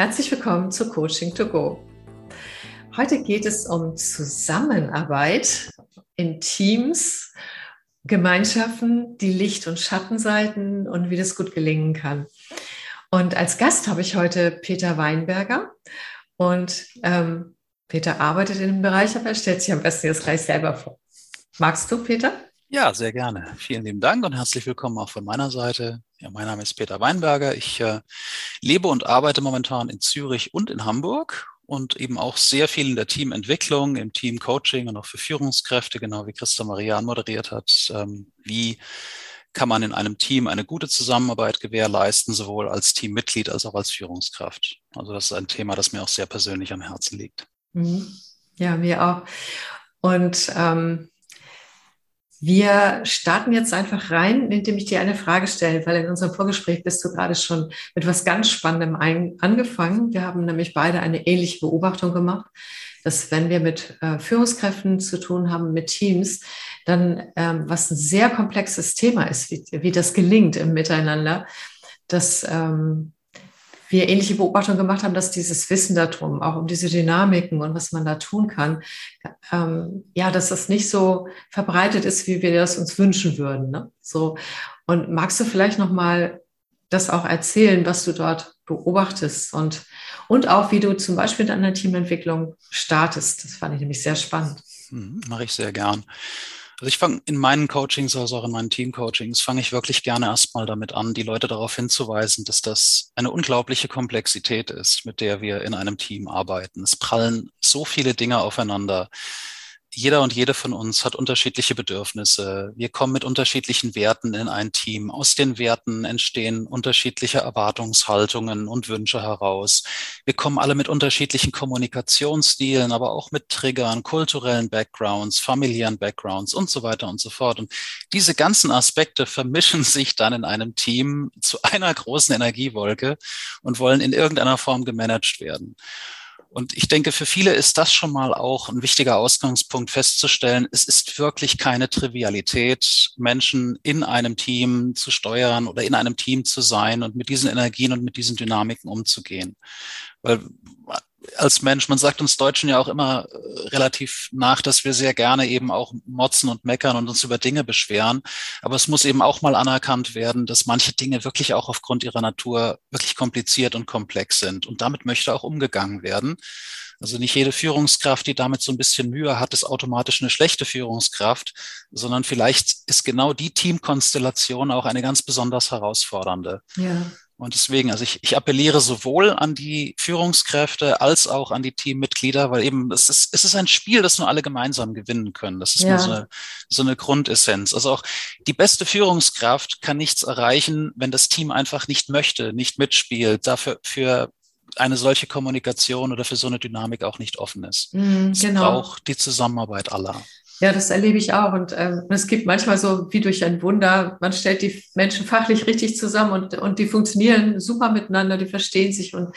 Herzlich willkommen zu Coaching to Go. Heute geht es um Zusammenarbeit in Teams, Gemeinschaften, die Licht- und Schattenseiten und wie das gut gelingen kann. Und als Gast habe ich heute Peter Weinberger. Und ähm, Peter arbeitet in dem Bereich, aber er stellt sich am besten jetzt gleich selber vor. Magst du, Peter? Ja, sehr gerne. Vielen lieben Dank und herzlich willkommen auch von meiner Seite. Ja, mein Name ist Peter Weinberger. Ich äh, lebe und arbeite momentan in Zürich und in Hamburg und eben auch sehr viel in der Teamentwicklung, im Teamcoaching und auch für Führungskräfte, genau wie Christa Maria anmoderiert hat. Ähm, wie kann man in einem Team eine gute Zusammenarbeit gewährleisten, sowohl als Teammitglied als auch als Führungskraft? Also das ist ein Thema, das mir auch sehr persönlich am Herzen liegt. Mhm. Ja, mir auch. Und ähm, wir starten jetzt einfach rein, indem ich dir eine Frage stelle, weil in unserem Vorgespräch bist du gerade schon mit was ganz Spannendem angefangen. Wir haben nämlich beide eine ähnliche Beobachtung gemacht, dass wenn wir mit äh, Führungskräften zu tun haben, mit Teams, dann ähm, was ein sehr komplexes Thema ist, wie, wie das gelingt im Miteinander, dass ähm, wir ähnliche Beobachtungen gemacht haben, dass dieses Wissen darum, auch um diese Dynamiken und was man da tun kann, ähm, ja, dass das nicht so verbreitet ist, wie wir das uns wünschen würden. Ne? So und magst du vielleicht noch mal das auch erzählen, was du dort beobachtest und und auch wie du zum Beispiel in einer Teamentwicklung startest. Das fand ich nämlich sehr spannend. Hm, Mache ich sehr gern. Also ich fange in meinen Coachings, also auch in meinen Team-Coachings, fange ich wirklich gerne erstmal damit an, die Leute darauf hinzuweisen, dass das eine unglaubliche Komplexität ist, mit der wir in einem Team arbeiten. Es prallen so viele Dinge aufeinander jeder und jede von uns hat unterschiedliche Bedürfnisse. Wir kommen mit unterschiedlichen Werten in ein Team. Aus den Werten entstehen unterschiedliche Erwartungshaltungen und Wünsche heraus. Wir kommen alle mit unterschiedlichen Kommunikationsstilen, aber auch mit Triggern, kulturellen Backgrounds, familiären Backgrounds und so weiter und so fort. Und diese ganzen Aspekte vermischen sich dann in einem Team zu einer großen Energiewolke und wollen in irgendeiner Form gemanagt werden. Und ich denke, für viele ist das schon mal auch ein wichtiger Ausgangspunkt festzustellen. Es ist wirklich keine Trivialität, Menschen in einem Team zu steuern oder in einem Team zu sein und mit diesen Energien und mit diesen Dynamiken umzugehen. Weil als Mensch, man sagt uns Deutschen ja auch immer äh, relativ nach, dass wir sehr gerne eben auch motzen und meckern und uns über Dinge beschweren. Aber es muss eben auch mal anerkannt werden, dass manche Dinge wirklich auch aufgrund ihrer Natur wirklich kompliziert und komplex sind. Und damit möchte auch umgegangen werden. Also nicht jede Führungskraft, die damit so ein bisschen Mühe hat, ist automatisch eine schlechte Führungskraft, sondern vielleicht ist genau die Teamkonstellation auch eine ganz besonders herausfordernde. Ja. Und deswegen, also ich, ich appelliere sowohl an die Führungskräfte als auch an die Teammitglieder, weil eben es ist, es ist ein Spiel, das nur alle gemeinsam gewinnen können. Das ist ja. nur so eine, so eine Grundessenz. Also auch die beste Führungskraft kann nichts erreichen, wenn das Team einfach nicht möchte, nicht mitspielt, dafür für eine solche Kommunikation oder für so eine Dynamik auch nicht offen ist. Mm, es genau. braucht die Zusammenarbeit aller. Ja, das erlebe ich auch. Und ähm, es gibt manchmal so wie durch ein Wunder, man stellt die Menschen fachlich richtig zusammen und, und die funktionieren super miteinander, die verstehen sich und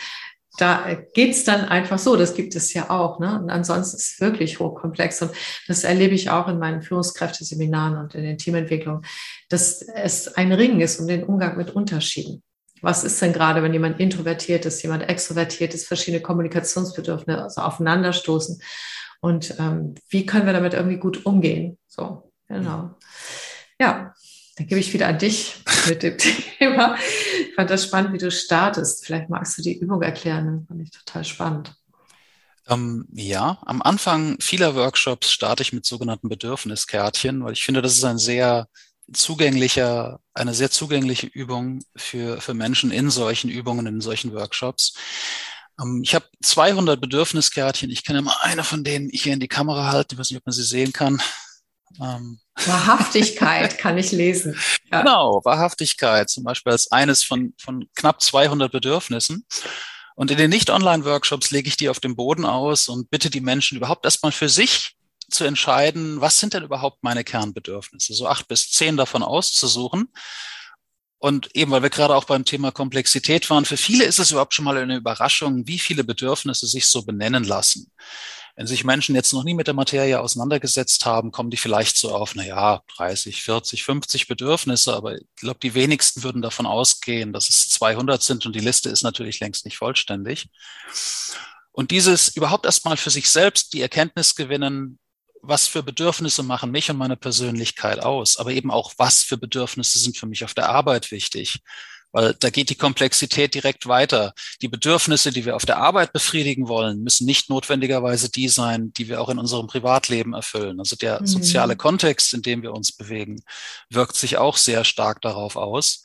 da geht's dann einfach so, das gibt es ja auch. Ne? Und ansonsten ist es wirklich hochkomplex. Und das erlebe ich auch in meinen Führungskräfteseminaren und in den Teamentwicklungen, dass es ein Ring ist um den Umgang mit Unterschieden. Was ist denn gerade, wenn jemand introvertiert ist, jemand extrovertiert ist, verschiedene Kommunikationsbedürfnisse also aufeinanderstoßen? Und ähm, wie können wir damit irgendwie gut umgehen? So, genau. Ja, dann gebe ich wieder an dich mit dem Thema. Ich fand das spannend, wie du startest. Vielleicht magst du die Übung erklären. Das fand ich total spannend. Ähm, ja, am Anfang vieler Workshops starte ich mit sogenannten Bedürfniskärtchen, weil ich finde, das ist ein sehr zugänglicher, eine sehr zugängliche Übung für, für Menschen in solchen Übungen, in solchen Workshops. Ähm, ich habe 200 Bedürfniskärtchen. Ich kann ja mal eine von denen hier in die Kamera halten. Ich weiß nicht, ob man sie sehen kann. Ähm. Wahrhaftigkeit kann ich lesen. Ja. Genau, Wahrhaftigkeit zum Beispiel als eines von, von knapp 200 Bedürfnissen. Und in den Nicht-Online-Workshops lege ich die auf dem Boden aus und bitte die Menschen überhaupt erstmal für sich zu entscheiden, was sind denn überhaupt meine Kernbedürfnisse? So acht bis zehn davon auszusuchen und eben, weil wir gerade auch beim Thema Komplexität waren, für viele ist es überhaupt schon mal eine Überraschung, wie viele Bedürfnisse sich so benennen lassen. Wenn sich Menschen jetzt noch nie mit der Materie auseinandergesetzt haben, kommen die vielleicht so auf, na ja, 30, 40, 50 Bedürfnisse, aber ich glaube, die wenigsten würden davon ausgehen, dass es 200 sind und die Liste ist natürlich längst nicht vollständig. Und dieses überhaupt erstmal für sich selbst die Erkenntnis gewinnen, was für Bedürfnisse machen mich und meine Persönlichkeit aus, aber eben auch, was für Bedürfnisse sind für mich auf der Arbeit wichtig weil da geht die Komplexität direkt weiter. Die Bedürfnisse, die wir auf der Arbeit befriedigen wollen, müssen nicht notwendigerweise die sein, die wir auch in unserem Privatleben erfüllen. Also der mhm. soziale Kontext, in dem wir uns bewegen, wirkt sich auch sehr stark darauf aus.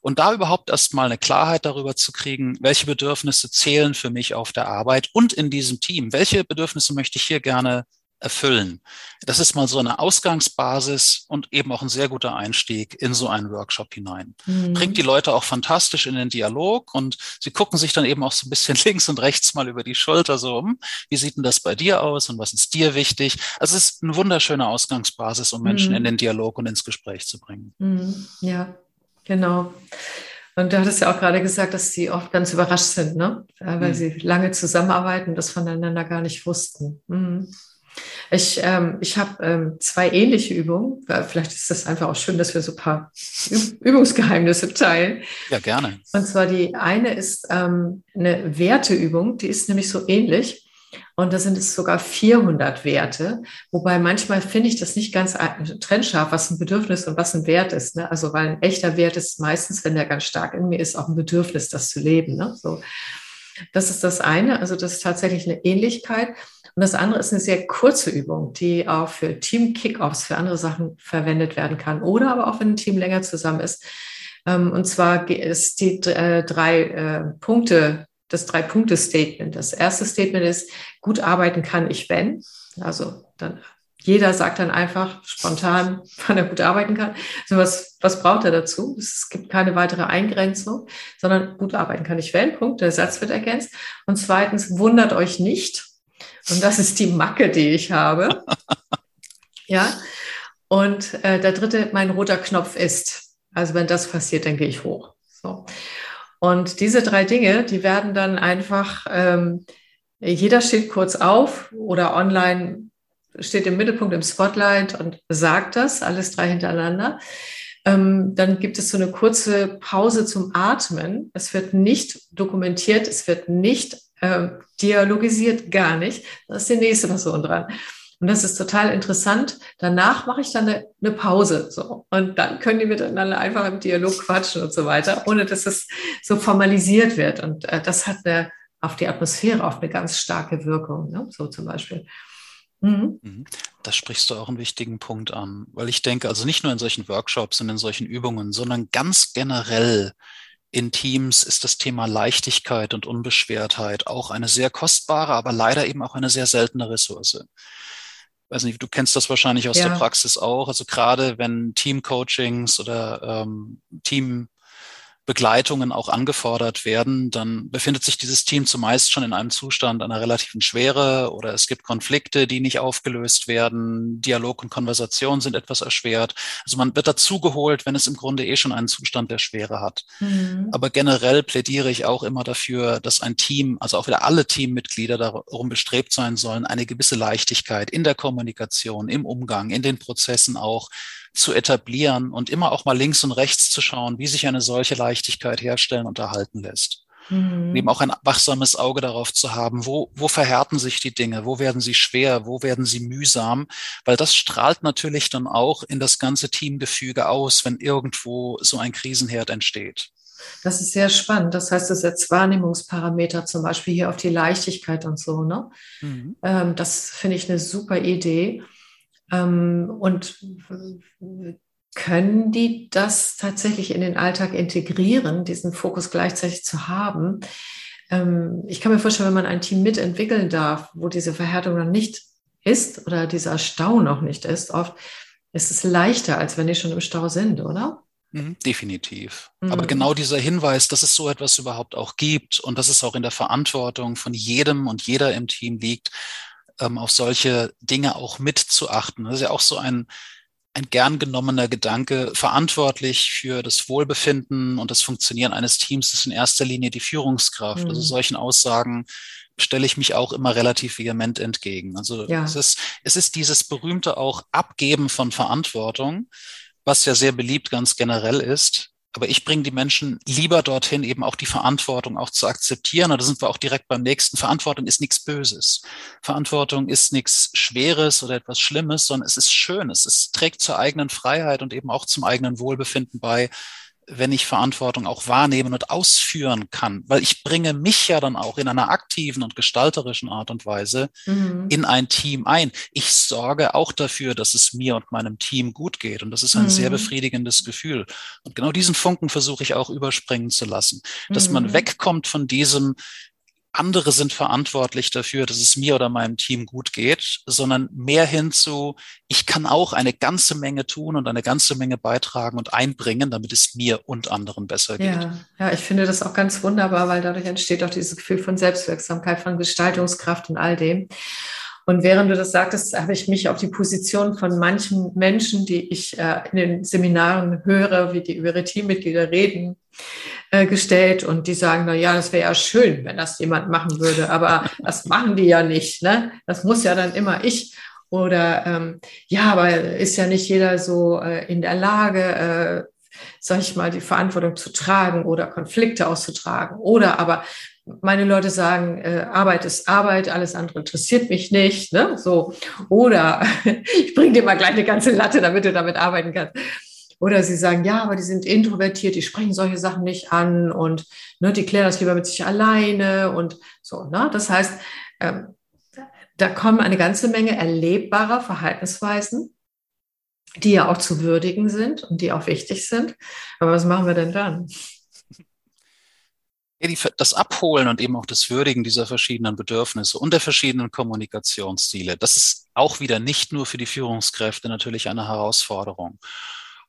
Und da überhaupt erstmal eine Klarheit darüber zu kriegen, welche Bedürfnisse zählen für mich auf der Arbeit und in diesem Team. Welche Bedürfnisse möchte ich hier gerne erfüllen. Das ist mal so eine Ausgangsbasis und eben auch ein sehr guter Einstieg in so einen Workshop hinein. Mhm. Bringt die Leute auch fantastisch in den Dialog und sie gucken sich dann eben auch so ein bisschen links und rechts mal über die Schulter so um. Wie sieht denn das bei dir aus und was ist dir wichtig? Also es ist eine wunderschöne Ausgangsbasis, um Menschen mhm. in den Dialog und ins Gespräch zu bringen. Mhm. Ja, genau. Und du hattest ja auch gerade gesagt, dass sie oft ganz überrascht sind, ne? weil mhm. sie lange zusammenarbeiten und das voneinander gar nicht wussten. Ich, ähm, ich habe ähm, zwei ähnliche Übungen. Vielleicht ist das einfach auch schön, dass wir so ein paar Übungsgeheimnisse teilen. Ja, gerne. Und zwar die eine ist ähm, eine Werteübung, die ist nämlich so ähnlich. Und da sind es sogar 400 Werte, wobei manchmal finde ich das nicht ganz trennscharf, was ein Bedürfnis und was ein Wert ist. Ne? Also weil ein echter Wert ist meistens, wenn der ganz stark in mir ist, auch ein Bedürfnis, das zu leben. Ne? So. Das ist das eine. Also das ist tatsächlich eine Ähnlichkeit. Und das andere ist eine sehr kurze Übung, die auch für Team-Kickoffs, für andere Sachen verwendet werden kann oder aber auch wenn ein Team länger zusammen ist. Ähm, und zwar ist die äh, drei äh, Punkte, das Drei-Punkte-Statement. Das erste Statement ist, gut arbeiten kann ich, wenn. Also dann jeder sagt dann einfach spontan, wann er gut arbeiten kann. Also was, was braucht er dazu? Es gibt keine weitere Eingrenzung, sondern gut arbeiten kann ich, wenn. Punkt. Der Satz wird ergänzt. Und zweitens, wundert euch nicht, und das ist die Macke, die ich habe. ja. Und äh, der dritte, mein roter Knopf ist. Also wenn das passiert, dann gehe ich hoch. So. Und diese drei Dinge, die werden dann einfach, ähm, jeder steht kurz auf oder online steht im Mittelpunkt im Spotlight und sagt das, alles drei hintereinander. Ähm, dann gibt es so eine kurze Pause zum Atmen. Es wird nicht dokumentiert, es wird nicht äh, dialogisiert gar nicht. Da ist die nächste Person dran. Und das ist total interessant. Danach mache ich dann eine, eine, Pause. So. Und dann können die miteinander einfach im Dialog quatschen und so weiter, ohne dass es so formalisiert wird. Und äh, das hat eine, auf die Atmosphäre auf eine ganz starke Wirkung. Ne? So zum Beispiel. Mhm. mhm. Da sprichst du auch einen wichtigen Punkt an, weil ich denke, also nicht nur in solchen Workshops und in solchen Übungen, sondern ganz generell in Teams ist das Thema Leichtigkeit und Unbeschwertheit auch eine sehr kostbare, aber leider eben auch eine sehr seltene Ressource. Ich weiß nicht, du kennst das wahrscheinlich aus ja. der Praxis auch. Also gerade wenn Teamcoachings oder ähm, Team Begleitungen auch angefordert werden, dann befindet sich dieses Team zumeist schon in einem Zustand einer relativen Schwere oder es gibt Konflikte, die nicht aufgelöst werden. Dialog und Konversation sind etwas erschwert. Also man wird dazugeholt, wenn es im Grunde eh schon einen Zustand der Schwere hat. Mhm. Aber generell plädiere ich auch immer dafür, dass ein Team, also auch wieder alle Teammitglieder darum bestrebt sein sollen, eine gewisse Leichtigkeit in der Kommunikation, im Umgang, in den Prozessen auch zu etablieren und immer auch mal links und rechts zu schauen, wie sich eine solche Leichtigkeit herstellen und erhalten lässt. Mhm. eben auch ein wachsames Auge darauf zu haben, wo, wo verhärten sich die Dinge, wo werden sie schwer, wo werden sie mühsam, weil das strahlt natürlich dann auch in das ganze Teamgefüge aus, wenn irgendwo so ein Krisenherd entsteht. Das ist sehr spannend. Das heißt, das setzt Wahrnehmungsparameter zum Beispiel hier auf die Leichtigkeit und so. Ne? Mhm. Ähm, das finde ich eine super Idee. Ähm, und können die das tatsächlich in den Alltag integrieren, diesen Fokus gleichzeitig zu haben? Ähm, ich kann mir vorstellen, wenn man ein Team mitentwickeln darf, wo diese Verhärtung noch nicht ist oder dieser Stau noch nicht ist, oft ist es leichter, als wenn die schon im Stau sind, oder? Mhm, definitiv. Mhm. Aber genau dieser Hinweis, dass es so etwas überhaupt auch gibt und dass es auch in der Verantwortung von jedem und jeder im Team liegt, ähm, auf solche Dinge auch mitzuachten. Das ist ja auch so ein, ein gern genommener Gedanke. Verantwortlich für das Wohlbefinden und das Funktionieren eines Teams ist in erster Linie die Führungskraft. Also mhm. Also solchen Aussagen stelle ich mich auch immer relativ vehement entgegen. Also ja. es, ist, es ist dieses berühmte auch Abgeben von Verantwortung, was ja sehr beliebt ganz generell ist. Aber ich bringe die Menschen lieber dorthin, eben auch die Verantwortung auch zu akzeptieren. Und da sind wir auch direkt beim nächsten. Verantwortung ist nichts Böses. Verantwortung ist nichts Schweres oder etwas Schlimmes, sondern es ist schön. Es trägt zur eigenen Freiheit und eben auch zum eigenen Wohlbefinden bei, wenn ich Verantwortung auch wahrnehmen und ausführen kann, weil ich bringe mich ja dann auch in einer aktiven und gestalterischen Art und Weise mhm. in ein Team ein. Ich sorge auch dafür, dass es mir und meinem Team gut geht und das ist ein mhm. sehr befriedigendes Gefühl. Und genau diesen Funken versuche ich auch überspringen zu lassen, dass mhm. man wegkommt von diesem, andere sind verantwortlich dafür, dass es mir oder meinem Team gut geht, sondern mehr hinzu, ich kann auch eine ganze Menge tun und eine ganze Menge beitragen und einbringen, damit es mir und anderen besser geht. Ja, ja ich finde das auch ganz wunderbar, weil dadurch entsteht auch dieses Gefühl von Selbstwirksamkeit, von Gestaltungskraft und all dem. Und während du das sagtest, habe ich mich auf die Position von manchen Menschen, die ich äh, in den Seminaren höre, wie die über ihre Teammitglieder reden, äh, gestellt und die sagen, na ja, das wäre ja schön, wenn das jemand machen würde, aber das machen die ja nicht, ne? Das muss ja dann immer ich. Oder ähm, ja, aber ist ja nicht jeder so äh, in der Lage, äh, sag ich mal, die Verantwortung zu tragen oder Konflikte auszutragen. Oder aber meine Leute sagen, äh, Arbeit ist Arbeit, alles andere interessiert mich nicht. Ne? So. Oder ich bringe dir mal gleich eine ganze Latte, damit du damit arbeiten kannst. Oder sie sagen, ja, aber die sind introvertiert, die sprechen solche Sachen nicht an und ne, die klären das lieber mit sich alleine und so. Ne? Das heißt, ähm, da kommen eine ganze Menge erlebbarer Verhaltensweisen, die ja auch zu würdigen sind und die auch wichtig sind. Aber was machen wir denn dann? Das Abholen und eben auch das Würdigen dieser verschiedenen Bedürfnisse und der verschiedenen Kommunikationsstile, das ist auch wieder nicht nur für die Führungskräfte natürlich eine Herausforderung.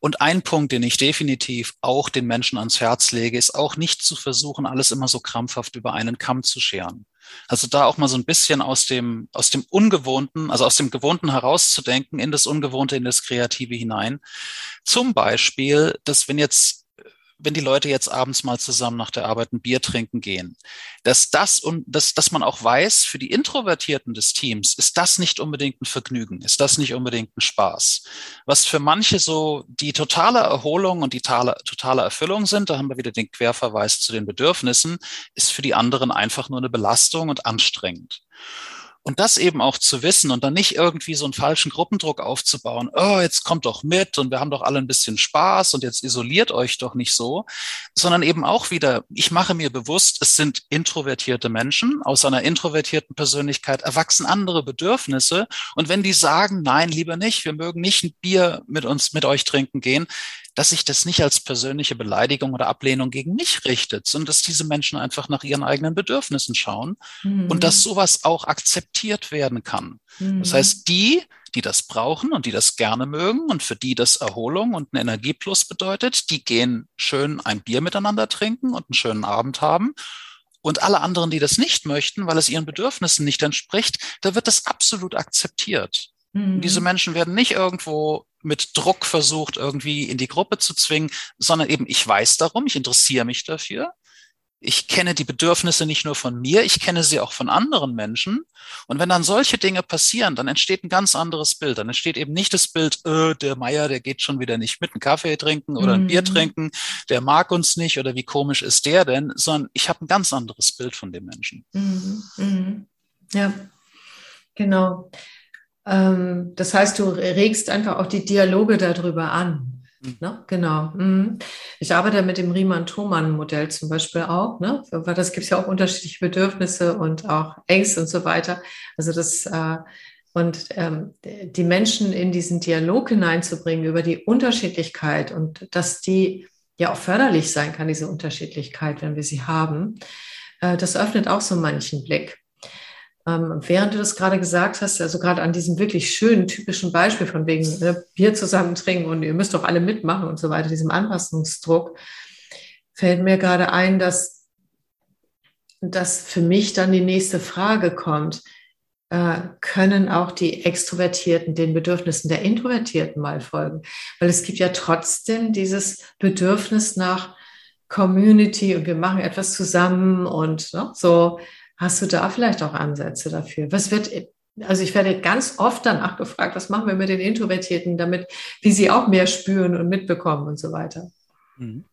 Und ein Punkt, den ich definitiv auch den Menschen ans Herz lege, ist auch nicht zu versuchen, alles immer so krampfhaft über einen Kamm zu scheren. Also da auch mal so ein bisschen aus dem, aus dem Ungewohnten, also aus dem Gewohnten herauszudenken, in das Ungewohnte, in das Kreative hinein. Zum Beispiel, dass wenn jetzt wenn die Leute jetzt abends mal zusammen nach der Arbeit ein Bier trinken gehen, dass das und dass, dass man auch weiß, für die Introvertierten des Teams ist das nicht unbedingt ein Vergnügen, ist das nicht unbedingt ein Spaß. Was für manche so die totale Erholung und die totale, totale Erfüllung sind, da haben wir wieder den Querverweis zu den Bedürfnissen, ist für die anderen einfach nur eine Belastung und anstrengend. Und das eben auch zu wissen und dann nicht irgendwie so einen falschen Gruppendruck aufzubauen, oh, jetzt kommt doch mit und wir haben doch alle ein bisschen Spaß und jetzt isoliert euch doch nicht so, sondern eben auch wieder, ich mache mir bewusst, es sind introvertierte Menschen, aus einer introvertierten Persönlichkeit erwachsen andere Bedürfnisse. Und wenn die sagen, nein, lieber nicht, wir mögen nicht ein Bier mit uns, mit euch trinken gehen, dass sich das nicht als persönliche Beleidigung oder Ablehnung gegen mich richtet, sondern dass diese Menschen einfach nach ihren eigenen Bedürfnissen schauen. Mhm. und dass sowas auch akzeptiert werden kann. Mhm. Das heißt, die, die das brauchen und die das gerne mögen und für die das Erholung und ein Energieplus bedeutet, die gehen schön ein Bier miteinander trinken und einen schönen Abend haben. Und alle anderen, die das nicht möchten, weil es ihren Bedürfnissen nicht entspricht, da wird das absolut akzeptiert. Mhm. Diese Menschen werden nicht irgendwo mit Druck versucht, irgendwie in die Gruppe zu zwingen, sondern eben, ich weiß darum, ich interessiere mich dafür. Ich kenne die Bedürfnisse nicht nur von mir, ich kenne sie auch von anderen Menschen. Und wenn dann solche Dinge passieren, dann entsteht ein ganz anderes Bild. Dann entsteht eben nicht das Bild, äh, der Meier, der geht schon wieder nicht mit, einen Kaffee trinken oder ein Bier mhm. trinken, der mag uns nicht oder wie komisch ist der denn, sondern ich habe ein ganz anderes Bild von dem Menschen. Mhm. Mhm. Ja, genau. Ähm, das heißt, du regst einfach auch die Dialoge darüber an. Ne? Genau. Mhm. Ich arbeite mit dem Riemann-Thomann-Modell zum Beispiel auch, ne? weil das gibt ja auch unterschiedliche Bedürfnisse und auch Ängste und so weiter. Also das äh, und ähm, die Menschen in diesen Dialog hineinzubringen über die Unterschiedlichkeit und dass die ja auch förderlich sein kann, diese Unterschiedlichkeit, wenn wir sie haben, äh, das öffnet auch so manchen Blick. Ähm, während du das gerade gesagt hast, also gerade an diesem wirklich schönen, typischen Beispiel von wegen ne, Bier zusammen trinken und ihr müsst doch alle mitmachen und so weiter, diesem Anpassungsdruck, fällt mir gerade ein, dass, dass für mich dann die nächste Frage kommt, äh, können auch die Extrovertierten den Bedürfnissen der Introvertierten mal folgen? Weil es gibt ja trotzdem dieses Bedürfnis nach Community und wir machen etwas zusammen und ne, so Hast du da vielleicht auch Ansätze dafür? Was wird, also ich werde ganz oft danach gefragt, was machen wir mit den Introvertierten, damit, wie sie auch mehr spüren und mitbekommen und so weiter. Mhm.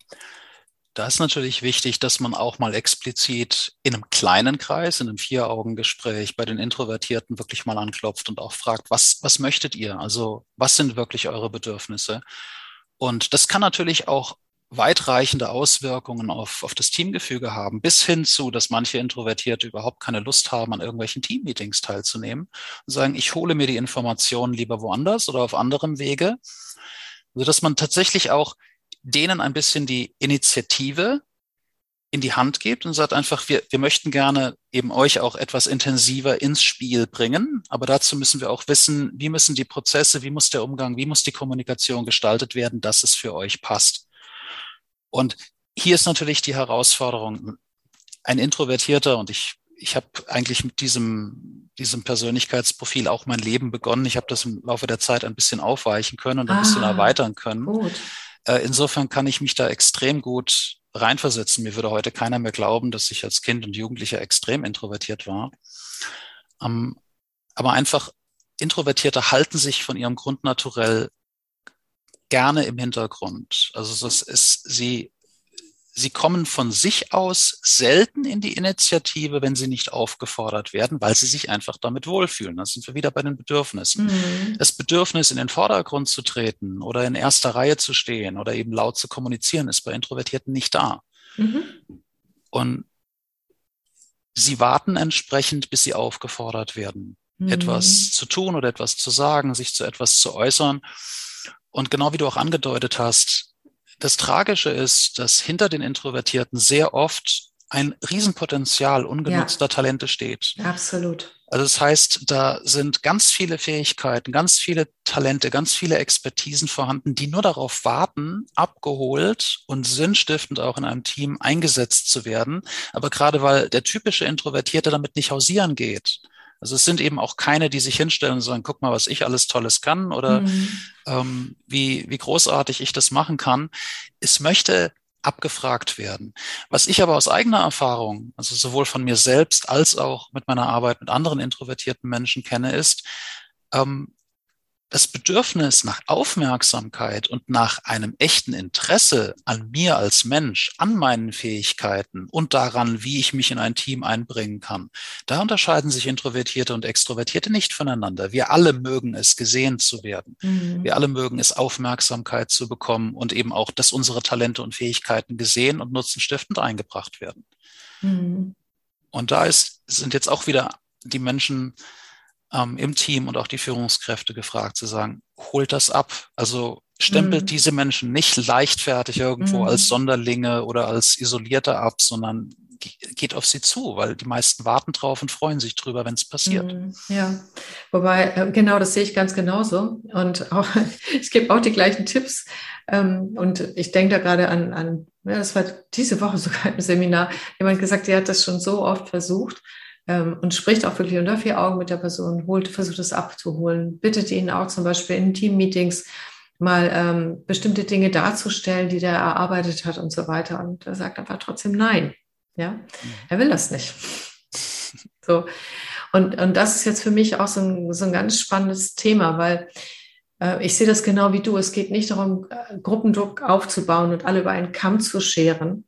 Da ist natürlich wichtig, dass man auch mal explizit in einem kleinen Kreis, in einem Vier-Augen-Gespräch bei den Introvertierten wirklich mal anklopft und auch fragt, was, was möchtet ihr? Also was sind wirklich eure Bedürfnisse? Und das kann natürlich auch weitreichende Auswirkungen auf, auf das Teamgefüge haben, bis hin zu, dass manche Introvertierte überhaupt keine Lust haben, an irgendwelchen Teammeetings teilzunehmen und sagen, ich hole mir die Informationen lieber woanders oder auf anderem Wege, so dass man tatsächlich auch denen ein bisschen die Initiative in die Hand gibt und sagt einfach, wir, wir möchten gerne eben euch auch etwas intensiver ins Spiel bringen. Aber dazu müssen wir auch wissen, wie müssen die Prozesse, wie muss der Umgang, wie muss die Kommunikation gestaltet werden, dass es für euch passt. Und hier ist natürlich die Herausforderung, ein Introvertierter, und ich, ich habe eigentlich mit diesem, diesem Persönlichkeitsprofil auch mein Leben begonnen. Ich habe das im Laufe der Zeit ein bisschen aufweichen können und ein ah, bisschen erweitern können. Gut. Äh, insofern kann ich mich da extrem gut reinversetzen. Mir würde heute keiner mehr glauben, dass ich als Kind und Jugendlicher extrem introvertiert war. Ähm, aber einfach Introvertierte halten sich von ihrem Grundnaturell gerne im Hintergrund. Also das ist, sie Sie kommen von sich aus selten in die Initiative, wenn sie nicht aufgefordert werden, weil sie sich einfach damit wohlfühlen. Da sind wir wieder bei den Bedürfnissen. Mhm. Das Bedürfnis, in den Vordergrund zu treten oder in erster Reihe zu stehen oder eben laut zu kommunizieren, ist bei Introvertierten nicht da. Mhm. Und sie warten entsprechend, bis sie aufgefordert werden, mhm. etwas zu tun oder etwas zu sagen, sich zu etwas zu äußern. Und genau wie du auch angedeutet hast, das Tragische ist, dass hinter den Introvertierten sehr oft ein Riesenpotenzial ungenutzter ja. Talente steht. Absolut. Also das heißt, da sind ganz viele Fähigkeiten, ganz viele Talente, ganz viele Expertisen vorhanden, die nur darauf warten, abgeholt und sinnstiftend auch in einem Team eingesetzt zu werden. Aber gerade weil der typische Introvertierte damit nicht hausieren geht, also es sind eben auch keine, die sich hinstellen und sagen, guck mal, was ich alles Tolles kann oder mhm. ähm, wie, wie großartig ich das machen kann. Es möchte abgefragt werden. Was ich aber aus eigener Erfahrung, also sowohl von mir selbst als auch mit meiner Arbeit mit anderen introvertierten Menschen kenne, ist, ähm, das Bedürfnis nach Aufmerksamkeit und nach einem echten Interesse an mir als Mensch, an meinen Fähigkeiten und daran, wie ich mich in ein Team einbringen kann, da unterscheiden sich Introvertierte und Extrovertierte nicht voneinander. Wir alle mögen es, gesehen zu werden. Mhm. Wir alle mögen es, Aufmerksamkeit zu bekommen und eben auch, dass unsere Talente und Fähigkeiten gesehen und nutzenstiftend eingebracht werden. Mhm. Und da ist, sind jetzt auch wieder die Menschen, ähm, im Team und auch die Führungskräfte gefragt zu sagen, holt das ab. Also stempelt mhm. diese Menschen nicht leichtfertig irgendwo mhm. als Sonderlinge oder als Isolierte ab, sondern geht auf sie zu, weil die meisten warten drauf und freuen sich drüber, wenn es passiert. Mhm. Ja, wobei, äh, genau, das sehe ich ganz genauso. Und auch, ich gebe auch die gleichen Tipps. Ähm, und ich denke da gerade an, an, ja, das war diese Woche sogar im Seminar, jemand gesagt, der hat das schon so oft versucht und spricht auch wirklich unter vier Augen mit der Person, holt, versucht es abzuholen, bittet ihn auch zum Beispiel in Teammeetings mal ähm, bestimmte Dinge darzustellen, die der erarbeitet hat und so weiter. Und er sagt aber trotzdem nein. Ja, er will das nicht. so. Und, und das ist jetzt für mich auch so ein, so ein ganz spannendes Thema, weil äh, ich sehe das genau wie du. Es geht nicht darum, äh, Gruppendruck aufzubauen und alle über einen Kamm zu scheren,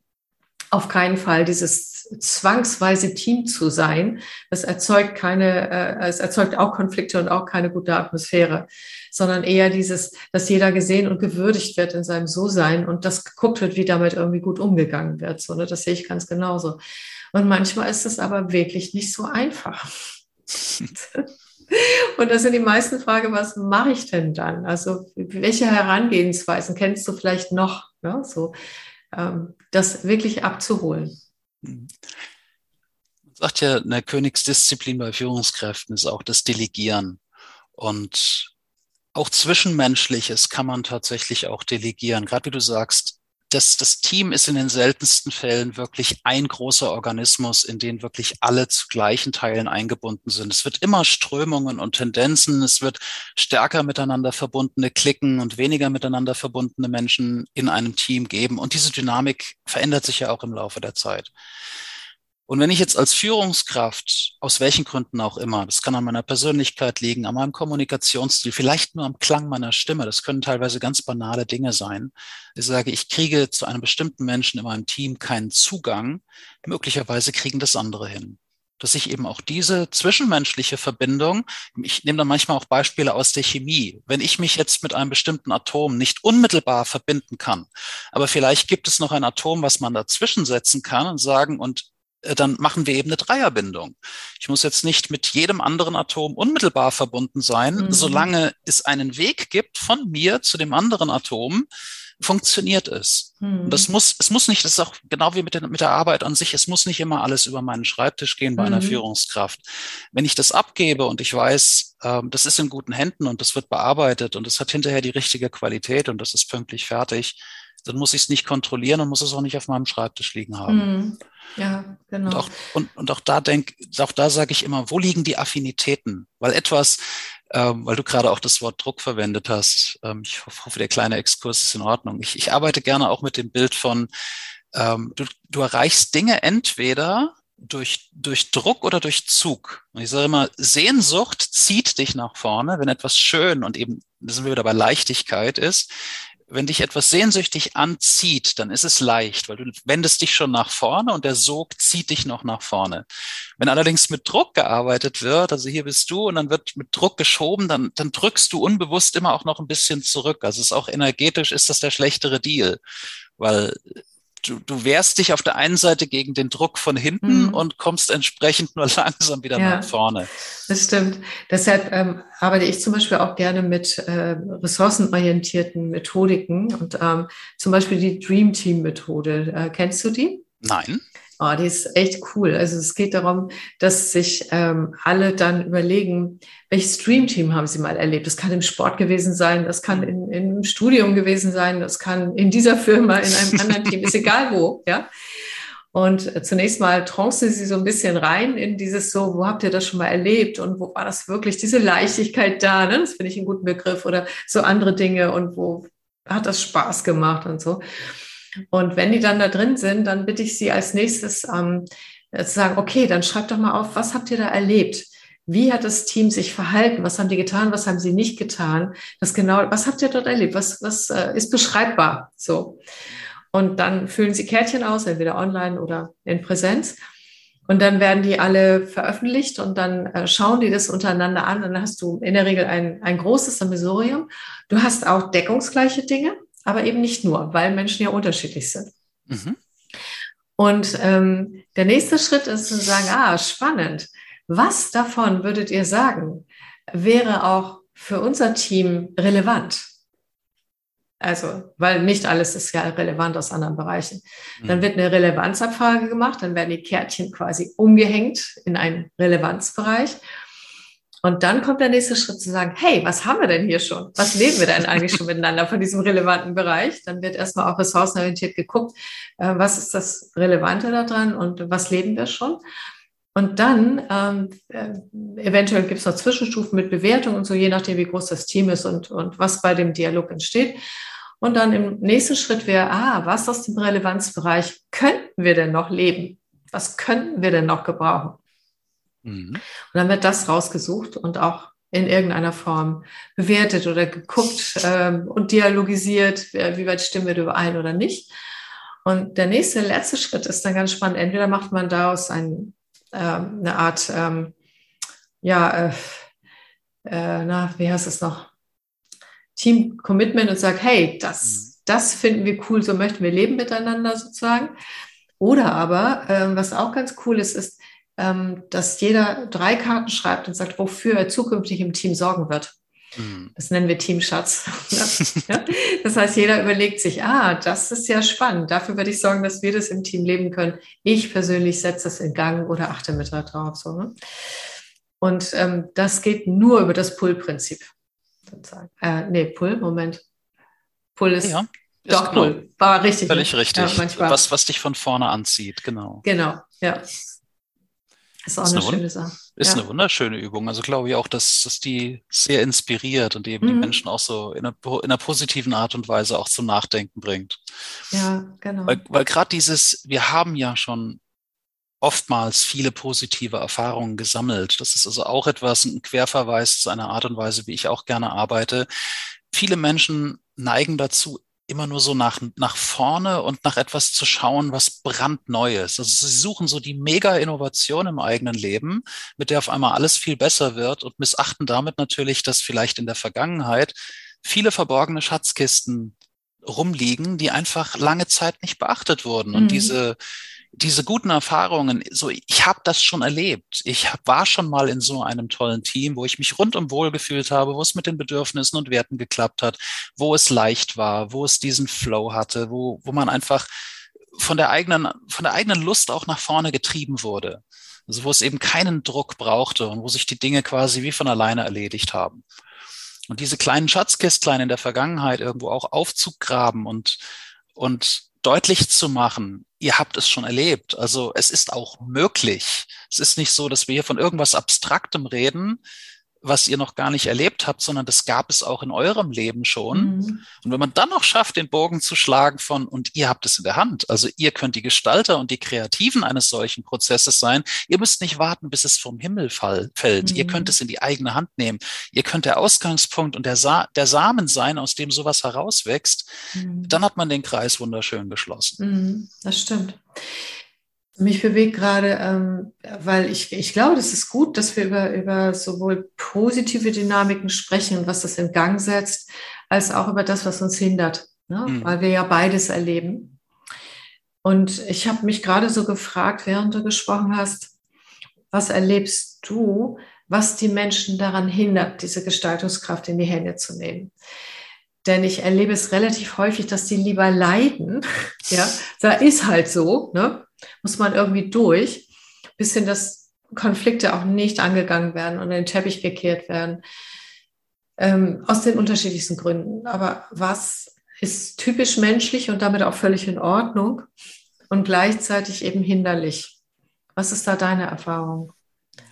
auf keinen Fall dieses zwangsweise Team zu sein. Das erzeugt keine, äh, es erzeugt auch Konflikte und auch keine gute Atmosphäre, sondern eher dieses, dass jeder gesehen und gewürdigt wird in seinem So-Sein und das geguckt wird, wie damit irgendwie gut umgegangen wird. So, ne? Das sehe ich ganz genauso. Und manchmal ist es aber wirklich nicht so einfach. Und das sind die meisten Fragen, was mache ich denn dann? Also welche Herangehensweisen kennst du vielleicht noch? Ne? So, ähm, das wirklich abzuholen. Man sagt ja, eine Königsdisziplin bei Führungskräften ist auch das Delegieren. Und auch Zwischenmenschliches kann man tatsächlich auch delegieren. Gerade wie du sagst, das, das Team ist in den seltensten Fällen wirklich ein großer Organismus, in den wirklich alle zu gleichen Teilen eingebunden sind. Es wird immer Strömungen und Tendenzen, es wird stärker miteinander verbundene Klicken und weniger miteinander verbundene Menschen in einem Team geben. Und diese Dynamik verändert sich ja auch im Laufe der Zeit. Und wenn ich jetzt als Führungskraft, aus welchen Gründen auch immer, das kann an meiner Persönlichkeit liegen, an meinem Kommunikationsstil, vielleicht nur am Klang meiner Stimme, das können teilweise ganz banale Dinge sein, ich sage, ich kriege zu einem bestimmten Menschen in meinem Team keinen Zugang, möglicherweise kriegen das andere hin. Dass ich eben auch diese zwischenmenschliche Verbindung, ich nehme da manchmal auch Beispiele aus der Chemie, wenn ich mich jetzt mit einem bestimmten Atom nicht unmittelbar verbinden kann, aber vielleicht gibt es noch ein Atom, was man dazwischen setzen kann und sagen, und dann machen wir eben eine Dreierbindung. Ich muss jetzt nicht mit jedem anderen Atom unmittelbar verbunden sein, mhm. solange es einen Weg gibt von mir zu dem anderen Atom, funktioniert es. Mhm. Und das muss, es muss nicht, das ist auch genau wie mit der, mit der Arbeit an sich, es muss nicht immer alles über meinen Schreibtisch gehen bei mhm. einer Führungskraft. Wenn ich das abgebe und ich weiß, ähm, das ist in guten Händen und das wird bearbeitet und es hat hinterher die richtige Qualität und das ist pünktlich fertig, dann muss ich es nicht kontrollieren und muss es auch nicht auf meinem Schreibtisch liegen haben. Mhm. Ja, genau. Und auch, und, und auch da denk, auch da sage ich immer, wo liegen die Affinitäten? Weil etwas, ähm, weil du gerade auch das Wort Druck verwendet hast, ähm, ich hoffe, der kleine Exkurs ist in Ordnung. Ich, ich arbeite gerne auch mit dem Bild von, ähm, du, du erreichst Dinge entweder durch, durch Druck oder durch Zug. Und ich sage immer, Sehnsucht zieht dich nach vorne, wenn etwas schön und eben, da sind wir wieder bei Leichtigkeit ist, wenn dich etwas sehnsüchtig anzieht, dann ist es leicht, weil du wendest dich schon nach vorne und der Sog zieht dich noch nach vorne. Wenn allerdings mit Druck gearbeitet wird, also hier bist du und dann wird mit Druck geschoben, dann, dann drückst du unbewusst immer auch noch ein bisschen zurück. Also es ist auch energetisch ist das der schlechtere Deal, weil du, du wehrst dich auf der einen Seite gegen den Druck von hinten mhm. und kommst entsprechend nur langsam wieder ja, nach vorne. Das stimmt. Deshalb ähm, arbeite ich zum Beispiel auch gerne mit äh, ressourcenorientierten Methodiken und ähm, zum Beispiel die Dream Team Methode. Äh, kennst du die? Nein. Oh, die ist echt cool. Also es geht darum, dass sich ähm, alle dann überlegen, welches Streamteam haben sie mal erlebt. Das kann im Sport gewesen sein, das kann in, im Studium gewesen sein, das kann in dieser Firma, in einem anderen Team, ist egal wo, ja. Und zunächst mal trance sie so ein bisschen rein in dieses so, wo habt ihr das schon mal erlebt und wo war das wirklich, diese Leichtigkeit da, ne? das finde ich einen guten Begriff oder so andere Dinge und wo hat das Spaß gemacht und so. Und wenn die dann da drin sind, dann bitte ich Sie als nächstes ähm, zu sagen, okay, dann schreibt doch mal auf, was habt ihr da erlebt? Wie hat das Team sich verhalten? Was haben die getan? Was haben sie nicht getan? Das genau, was habt ihr dort erlebt? Was, was äh, ist beschreibbar? So. Und dann füllen sie Kärtchen aus, entweder online oder in Präsenz. Und dann werden die alle veröffentlicht und dann äh, schauen die das untereinander an. Und dann hast du in der Regel ein, ein großes Sammelsurium. Du hast auch deckungsgleiche Dinge aber eben nicht nur, weil Menschen ja unterschiedlich sind. Mhm. Und ähm, der nächste Schritt ist zu sagen, ah, spannend. Was davon würdet ihr sagen, wäre auch für unser Team relevant? Also, weil nicht alles ist ja relevant aus anderen Bereichen. Dann mhm. wird eine Relevanzabfrage gemacht, dann werden die Kärtchen quasi umgehängt in einen Relevanzbereich. Und dann kommt der nächste Schritt zu sagen, hey, was haben wir denn hier schon? Was leben wir denn eigentlich schon miteinander von diesem relevanten Bereich? Dann wird erstmal auch ressourcenorientiert geguckt, äh, was ist das Relevante daran und was leben wir schon? Und dann ähm, äh, eventuell gibt es noch Zwischenstufen mit Bewertung und so, je nachdem, wie groß das Team ist und, und was bei dem Dialog entsteht. Und dann im nächsten Schritt wäre, ah, was aus dem Relevanzbereich könnten wir denn noch leben? Was könnten wir denn noch gebrauchen? Mhm. Und dann wird das rausgesucht und auch in irgendeiner Form bewertet oder geguckt ähm, und dialogisiert, wie weit stimmen wir überein oder nicht. Und der nächste, letzte Schritt ist dann ganz spannend. Entweder macht man daraus ein, ähm, eine Art, ähm, ja, äh, äh, na, wie heißt es noch? Team-Commitment und sagt, hey, das, mhm. das finden wir cool, so möchten wir leben miteinander sozusagen. Oder aber, ähm, was auch ganz cool ist, ist, dass jeder drei Karten schreibt und sagt, wofür er zukünftig im Team sorgen wird. Mhm. Das nennen wir Teamschatz. das heißt, jeder überlegt sich, ah, das ist ja spannend. Dafür würde ich sorgen, dass wir das im Team leben können. Ich persönlich setze das in Gang oder achte mit darauf. So, ne? Und ähm, das geht nur über das Pull-Prinzip. Äh, nee, Pull, Moment. Pull ist. Ja, doch, genau. Pull. War richtig. Völlig ne? richtig. Ja, was, was dich von vorne anzieht, genau. Genau, ja. Ist auch ist eine, eine schöne Sache. Ist ja. eine wunderschöne Übung. Also glaube ich auch, dass, dass die sehr inspiriert und eben mhm. die Menschen auch so in einer, in einer, positiven Art und Weise auch zum Nachdenken bringt. Ja, genau. Weil, weil gerade dieses, wir haben ja schon oftmals viele positive Erfahrungen gesammelt. Das ist also auch etwas, ein Querverweis zu einer Art und Weise, wie ich auch gerne arbeite. Viele Menschen neigen dazu, immer nur so nach, nach vorne und nach etwas zu schauen, was brandneu ist. Also sie suchen so die Mega-Innovation im eigenen Leben, mit der auf einmal alles viel besser wird und missachten damit natürlich, dass vielleicht in der Vergangenheit viele verborgene Schatzkisten rumliegen, die einfach lange Zeit nicht beachtet wurden. Und mhm. diese, diese guten Erfahrungen, so ich habe das schon erlebt. Ich hab, war schon mal in so einem tollen Team, wo ich mich rundum wohl gefühlt habe, wo es mit den Bedürfnissen und Werten geklappt hat, wo es leicht war, wo es diesen Flow hatte, wo, wo man einfach von der eigenen, von der eigenen Lust auch nach vorne getrieben wurde. Also wo es eben keinen Druck brauchte und wo sich die Dinge quasi wie von alleine erledigt haben. Und diese kleinen Schatzkästlein in der Vergangenheit irgendwo auch aufzugraben und, und deutlich zu machen, ihr habt es schon erlebt. Also es ist auch möglich. Es ist nicht so, dass wir hier von irgendwas Abstraktem reden, was ihr noch gar nicht erlebt habt, sondern das gab es auch in eurem Leben schon. Mhm. Und wenn man dann noch schafft, den Bogen zu schlagen von, und ihr habt es in der Hand, also ihr könnt die Gestalter und die Kreativen eines solchen Prozesses sein, ihr müsst nicht warten, bis es vom Himmel fall, fällt. Mhm. Ihr könnt es in die eigene Hand nehmen. Ihr könnt der Ausgangspunkt und der, Sa der Samen sein, aus dem sowas herauswächst. Mhm. Dann hat man den Kreis wunderschön geschlossen. Mhm. Das stimmt. Mich bewegt gerade, ähm, weil ich, ich glaube, das ist gut, dass wir über, über sowohl positive Dynamiken sprechen, was das in Gang setzt, als auch über das, was uns hindert, ne? Mhm. weil wir ja beides erleben. Und ich habe mich gerade so gefragt, während du gesprochen hast, was erlebst du, was die Menschen daran hindert, diese Gestaltungskraft in die Hände zu nehmen? Denn ich erlebe es relativ häufig, dass die lieber leiden. Ja, da ist halt so, ne? Muss man irgendwie durch, bis hin, dass Konflikte auch nicht angegangen werden und in den Teppich gekehrt werden. Ähm, aus den unterschiedlichsten Gründen. Aber was ist typisch menschlich und damit auch völlig in Ordnung und gleichzeitig eben hinderlich? Was ist da deine Erfahrung,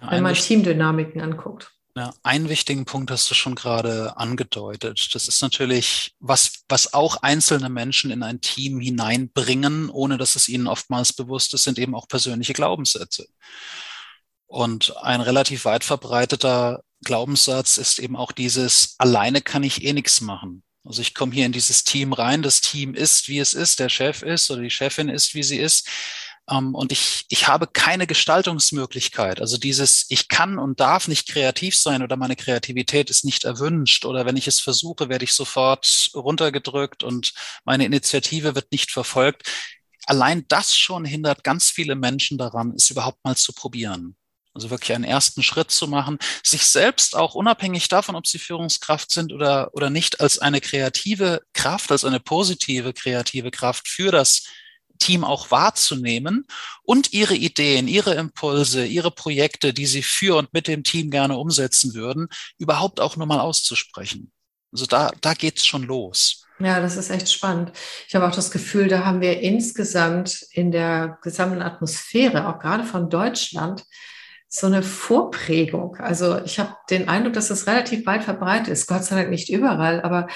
ja, wenn man Teamdynamiken anguckt? Ja, einen wichtigen Punkt hast du schon gerade angedeutet. Das ist natürlich was, was auch einzelne Menschen in ein Team hineinbringen, ohne dass es ihnen oftmals bewusst ist, sind eben auch persönliche Glaubenssätze. Und ein relativ weit verbreiteter Glaubenssatz ist eben auch dieses, alleine kann ich eh nichts machen. Also ich komme hier in dieses Team rein, das Team ist, wie es ist, der Chef ist oder die Chefin ist, wie sie ist. Ähm, und ich, ich habe keine Gestaltungsmöglichkeit. Also dieses, ich kann und darf nicht kreativ sein oder meine Kreativität ist nicht erwünscht oder wenn ich es versuche, werde ich sofort runtergedrückt und meine Initiative wird nicht verfolgt. Allein das schon hindert ganz viele Menschen daran, es überhaupt mal zu probieren. Also wirklich einen ersten Schritt zu machen, sich selbst auch unabhängig davon, ob sie Führungskraft sind oder, oder nicht, als eine kreative Kraft, als eine positive kreative Kraft für das Team auch wahrzunehmen und ihre Ideen, ihre Impulse, ihre Projekte, die sie für und mit dem Team gerne umsetzen würden, überhaupt auch nur mal auszusprechen. Also da, da geht's schon los. Ja, das ist echt spannend. Ich habe auch das Gefühl, da haben wir insgesamt in der gesamten Atmosphäre, auch gerade von Deutschland, so eine Vorprägung. Also ich habe den Eindruck, dass das relativ weit verbreitet ist. Gott sei Dank nicht überall, aber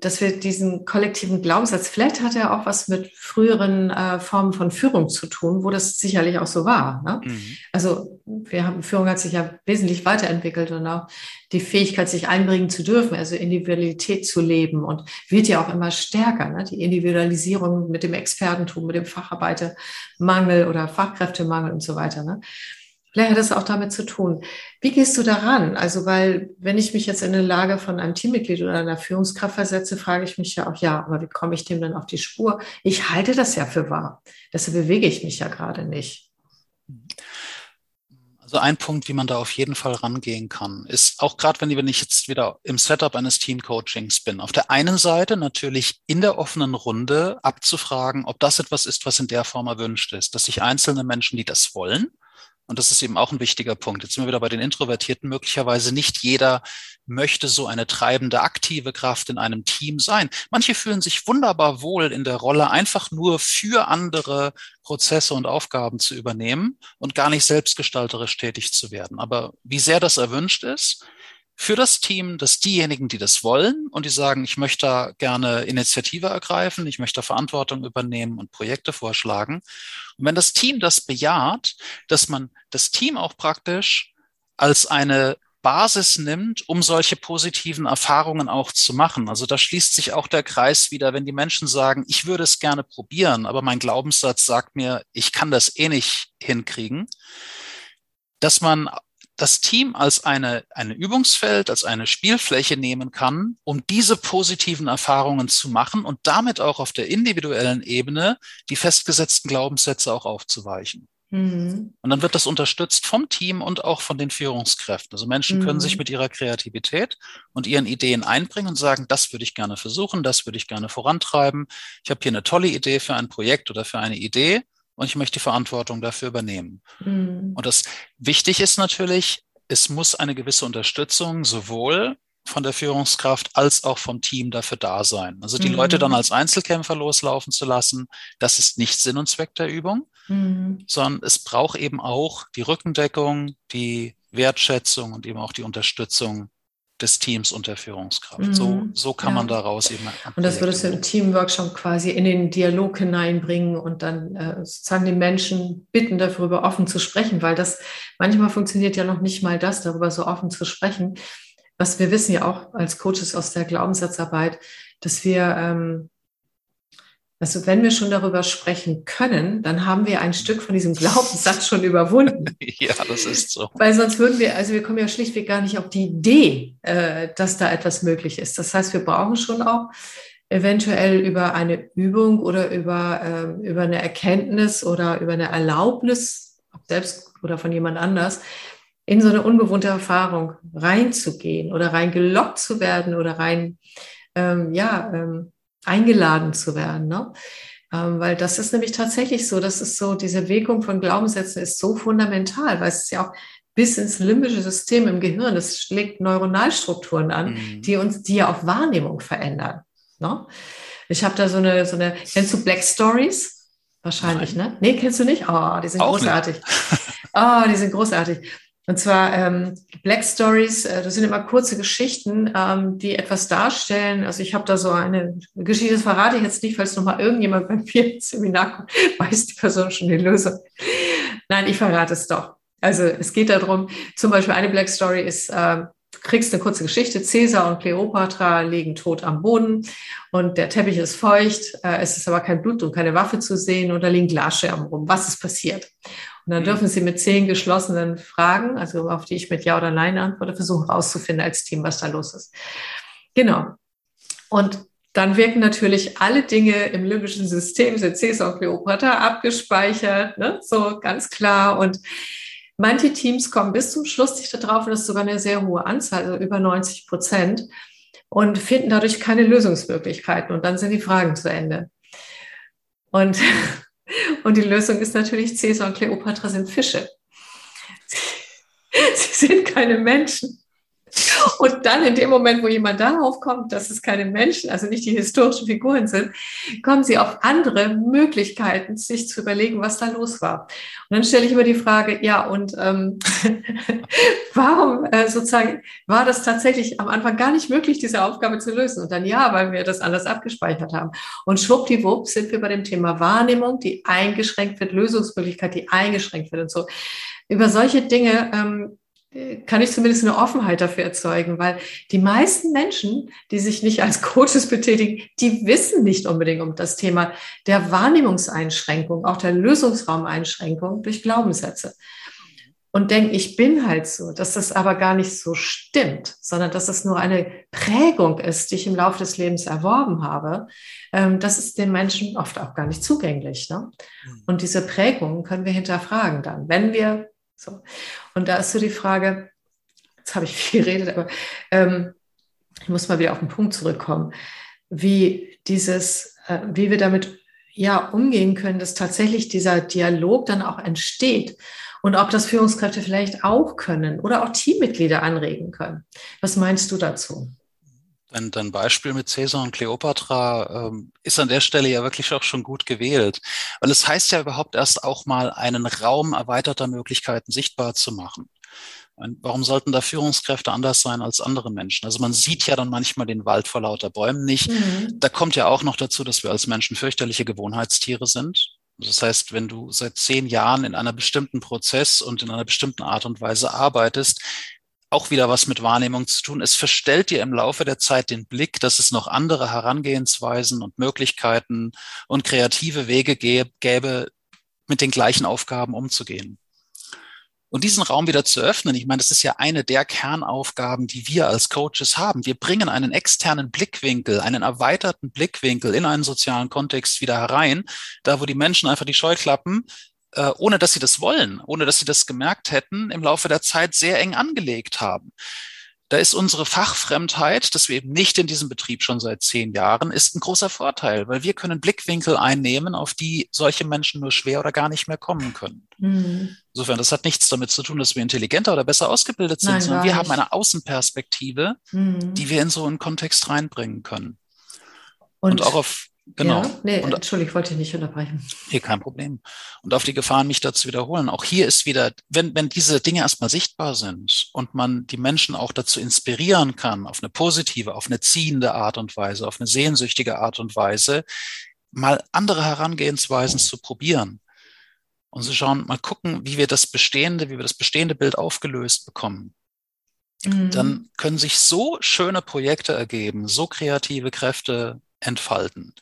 dass wir diesen kollektiven Glaubenssatz, vielleicht hat er auch was mit früheren äh, Formen von Führung zu tun, wo das sicherlich auch so war. Ne? Mhm. Also wir haben, Führung hat sich ja wesentlich weiterentwickelt und auch die Fähigkeit, sich einbringen zu dürfen, also Individualität zu leben und wird ja auch immer stärker. Ne? Die Individualisierung mit dem Expertentum, mit dem Facharbeitermangel oder Fachkräftemangel und so weiter. Ne? Vielleicht hat das auch damit zu tun. Wie gehst du daran? Also, weil, wenn ich mich jetzt in eine Lage von einem Teammitglied oder einer Führungskraft versetze, frage ich mich ja auch, ja, aber wie komme ich dem dann auf die Spur? Ich halte das ja für wahr. Deshalb bewege ich mich ja gerade nicht. Also ein Punkt, wie man da auf jeden Fall rangehen kann, ist auch gerade, wenn ich jetzt wieder im Setup eines Teamcoachings bin, auf der einen Seite natürlich in der offenen Runde abzufragen, ob das etwas ist, was in der Form erwünscht ist, dass sich einzelne Menschen, die das wollen, und das ist eben auch ein wichtiger Punkt. Jetzt sind wir wieder bei den Introvertierten. Möglicherweise nicht jeder möchte so eine treibende, aktive Kraft in einem Team sein. Manche fühlen sich wunderbar wohl in der Rolle, einfach nur für andere Prozesse und Aufgaben zu übernehmen und gar nicht selbstgestalterisch tätig zu werden. Aber wie sehr das erwünscht ist, für das Team, dass diejenigen, die das wollen und die sagen, ich möchte gerne Initiative ergreifen, ich möchte Verantwortung übernehmen und Projekte vorschlagen. Und wenn das Team das bejaht, dass man das Team auch praktisch als eine Basis nimmt, um solche positiven Erfahrungen auch zu machen. Also da schließt sich auch der Kreis wieder, wenn die Menschen sagen, ich würde es gerne probieren, aber mein Glaubenssatz sagt mir, ich kann das eh nicht hinkriegen, dass man das Team als eine, eine Übungsfeld, als eine Spielfläche nehmen kann, um diese positiven Erfahrungen zu machen und damit auch auf der individuellen Ebene die festgesetzten Glaubenssätze auch aufzuweichen. Mhm. Und dann wird das unterstützt vom Team und auch von den Führungskräften. Also Menschen mhm. können sich mit ihrer Kreativität und ihren Ideen einbringen und sagen, das würde ich gerne versuchen, das würde ich gerne vorantreiben. Ich habe hier eine tolle Idee für ein Projekt oder für eine Idee und ich möchte die Verantwortung dafür übernehmen. Mhm. Und das wichtig ist natürlich, es muss eine gewisse Unterstützung sowohl von der Führungskraft als auch vom Team dafür da sein. Also die mhm. Leute dann als Einzelkämpfer loslaufen zu lassen, das ist nicht Sinn und Zweck der Übung, mhm. sondern es braucht eben auch die Rückendeckung, die Wertschätzung und eben auch die Unterstützung des Teams und der Führungskraft. Mhm. So, so kann ja. man daraus eben. Und das würdest du im Teamworkshop quasi in den Dialog hineinbringen und dann äh, sozusagen den Menschen bitten, darüber offen zu sprechen, weil das manchmal funktioniert ja noch nicht mal das, darüber so offen zu sprechen. Was wir wissen ja auch als Coaches aus der Glaubenssatzarbeit, dass wir ähm, also wenn wir schon darüber sprechen können, dann haben wir ein Stück von diesem Glaubenssatz schon überwunden. Ja, das ist so. Weil sonst würden wir, also wir kommen ja schlichtweg gar nicht auf die Idee, äh, dass da etwas möglich ist. Das heißt, wir brauchen schon auch eventuell über eine Übung oder über, äh, über eine Erkenntnis oder über eine Erlaubnis, ob selbst oder von jemand anders, in so eine unbewohnte Erfahrung reinzugehen oder reingelockt zu werden oder rein, ähm, ja, ähm, eingeladen zu werden. Ne? Ähm, weil das ist nämlich tatsächlich so, das ist so, diese Wirkung von Glaubenssätzen ist so fundamental, weil es ist ja auch bis ins limbische System im Gehirn, das schlägt Neuronalstrukturen an, mhm. die uns, die ja auch Wahrnehmung verändern. Ne? Ich habe da so eine, so eine, kennst du Black Stories? Wahrscheinlich, Nein. ne? Nee, kennst du nicht? Oh, die sind auch großartig. Oh, die sind großartig. Und zwar ähm, Black Stories, äh, das sind immer kurze Geschichten, ähm, die etwas darstellen. Also ich habe da so eine Geschichte, das verrate ich jetzt nicht, falls nochmal irgendjemand bei mir Seminar kommt, weiß die Person schon die Lösung. Nein, ich verrate es doch. Also es geht darum, zum Beispiel eine Black Story ist, äh, du kriegst eine kurze Geschichte, Caesar und Cleopatra liegen tot am Boden und der Teppich ist feucht, äh, es ist aber kein Blut und keine Waffe zu sehen und da liegen Glasscherben rum. Was ist passiert? Und dann mhm. dürfen Sie mit zehn geschlossenen Fragen, also auf die ich mit Ja oder Nein antworte, versuchen herauszufinden als Team, was da los ist. Genau. Und dann wirken natürlich alle Dinge im limbischen System, sind Caesar und Cleopatra abgespeichert, ne? so ganz klar. Und manche Teams kommen bis zum Schluss nicht darauf, und das ist sogar eine sehr hohe Anzahl, also über 90 Prozent, und finden dadurch keine Lösungsmöglichkeiten. Und dann sind die Fragen zu Ende. Und und die Lösung ist natürlich, Cäsar und Kleopatra sind Fische. Sie sind keine Menschen. Und dann in dem Moment, wo jemand darauf kommt, dass es keine Menschen, also nicht die historischen Figuren sind, kommen sie auf andere Möglichkeiten, sich zu überlegen, was da los war. Und dann stelle ich immer die Frage, ja, und ähm, warum äh, sozusagen war das tatsächlich am Anfang gar nicht möglich, diese Aufgabe zu lösen? Und dann ja, weil wir das anders abgespeichert haben. Und schwuppdiwupp sind wir bei dem Thema Wahrnehmung, die eingeschränkt wird, Lösungsmöglichkeit, die eingeschränkt wird und so. Über solche Dinge ähm, kann ich zumindest eine Offenheit dafür erzeugen, weil die meisten Menschen, die sich nicht als Coaches betätigen, die wissen nicht unbedingt um das Thema der Wahrnehmungseinschränkung, auch der Lösungsraumeinschränkung durch Glaubenssätze. Und denken, ich bin halt so, dass das aber gar nicht so stimmt, sondern dass das nur eine Prägung ist, die ich im Laufe des Lebens erworben habe. Ähm, das ist den Menschen oft auch gar nicht zugänglich. Ne? Hm. Und diese Prägungen können wir hinterfragen dann, wenn wir so. Und da ist so die Frage, jetzt habe ich viel geredet, aber ähm, ich muss mal wieder auf den Punkt zurückkommen, wie dieses, äh, wie wir damit ja umgehen können, dass tatsächlich dieser Dialog dann auch entsteht und ob das Führungskräfte vielleicht auch können oder auch Teammitglieder anregen können. Was meinst du dazu? Dein, dein Beispiel mit Caesar und Cleopatra ähm, ist an der Stelle ja wirklich auch schon gut gewählt, weil es heißt ja überhaupt erst auch mal einen Raum erweiterter Möglichkeiten sichtbar zu machen. Warum sollten da Führungskräfte anders sein als andere Menschen? Also man sieht ja dann manchmal den Wald vor lauter Bäumen nicht. Mhm. Da kommt ja auch noch dazu, dass wir als Menschen fürchterliche Gewohnheitstiere sind. Das heißt, wenn du seit zehn Jahren in einer bestimmten Prozess und in einer bestimmten Art und Weise arbeitest, auch wieder was mit Wahrnehmung zu tun. Es verstellt dir im Laufe der Zeit den Blick, dass es noch andere Herangehensweisen und Möglichkeiten und kreative Wege gäbe, mit den gleichen Aufgaben umzugehen. Und diesen Raum wieder zu öffnen, ich meine, das ist ja eine der Kernaufgaben, die wir als Coaches haben. Wir bringen einen externen Blickwinkel, einen erweiterten Blickwinkel in einen sozialen Kontext wieder herein, da wo die Menschen einfach die Scheuklappen, äh, ohne dass sie das wollen, ohne dass sie das gemerkt hätten, im Laufe der Zeit sehr eng angelegt haben. Da ist unsere Fachfremdheit, dass wir eben nicht in diesem Betrieb schon seit zehn Jahren, ist ein großer Vorteil, weil wir können Blickwinkel einnehmen, auf die solche Menschen nur schwer oder gar nicht mehr kommen können. Mhm. Insofern, das hat nichts damit zu tun, dass wir intelligenter oder besser ausgebildet sind, Nein, sondern wir haben eine Außenperspektive, mhm. die wir in so einen Kontext reinbringen können. Und, Und auch auf Genau. Ja? Nee, und, Entschuldigung, ich wollte dich nicht unterbrechen. Hier kein Problem. Und auf die Gefahren, mich dazu wiederholen. Auch hier ist wieder, wenn, wenn diese Dinge erstmal sichtbar sind und man die Menschen auch dazu inspirieren kann, auf eine positive, auf eine ziehende Art und Weise, auf eine sehnsüchtige Art und Weise, mal andere Herangehensweisen zu probieren. Und zu schauen, mal gucken, wie wir das bestehende, wie wir das bestehende Bild aufgelöst bekommen. Mhm. Dann können sich so schöne Projekte ergeben, so kreative Kräfte entfalten.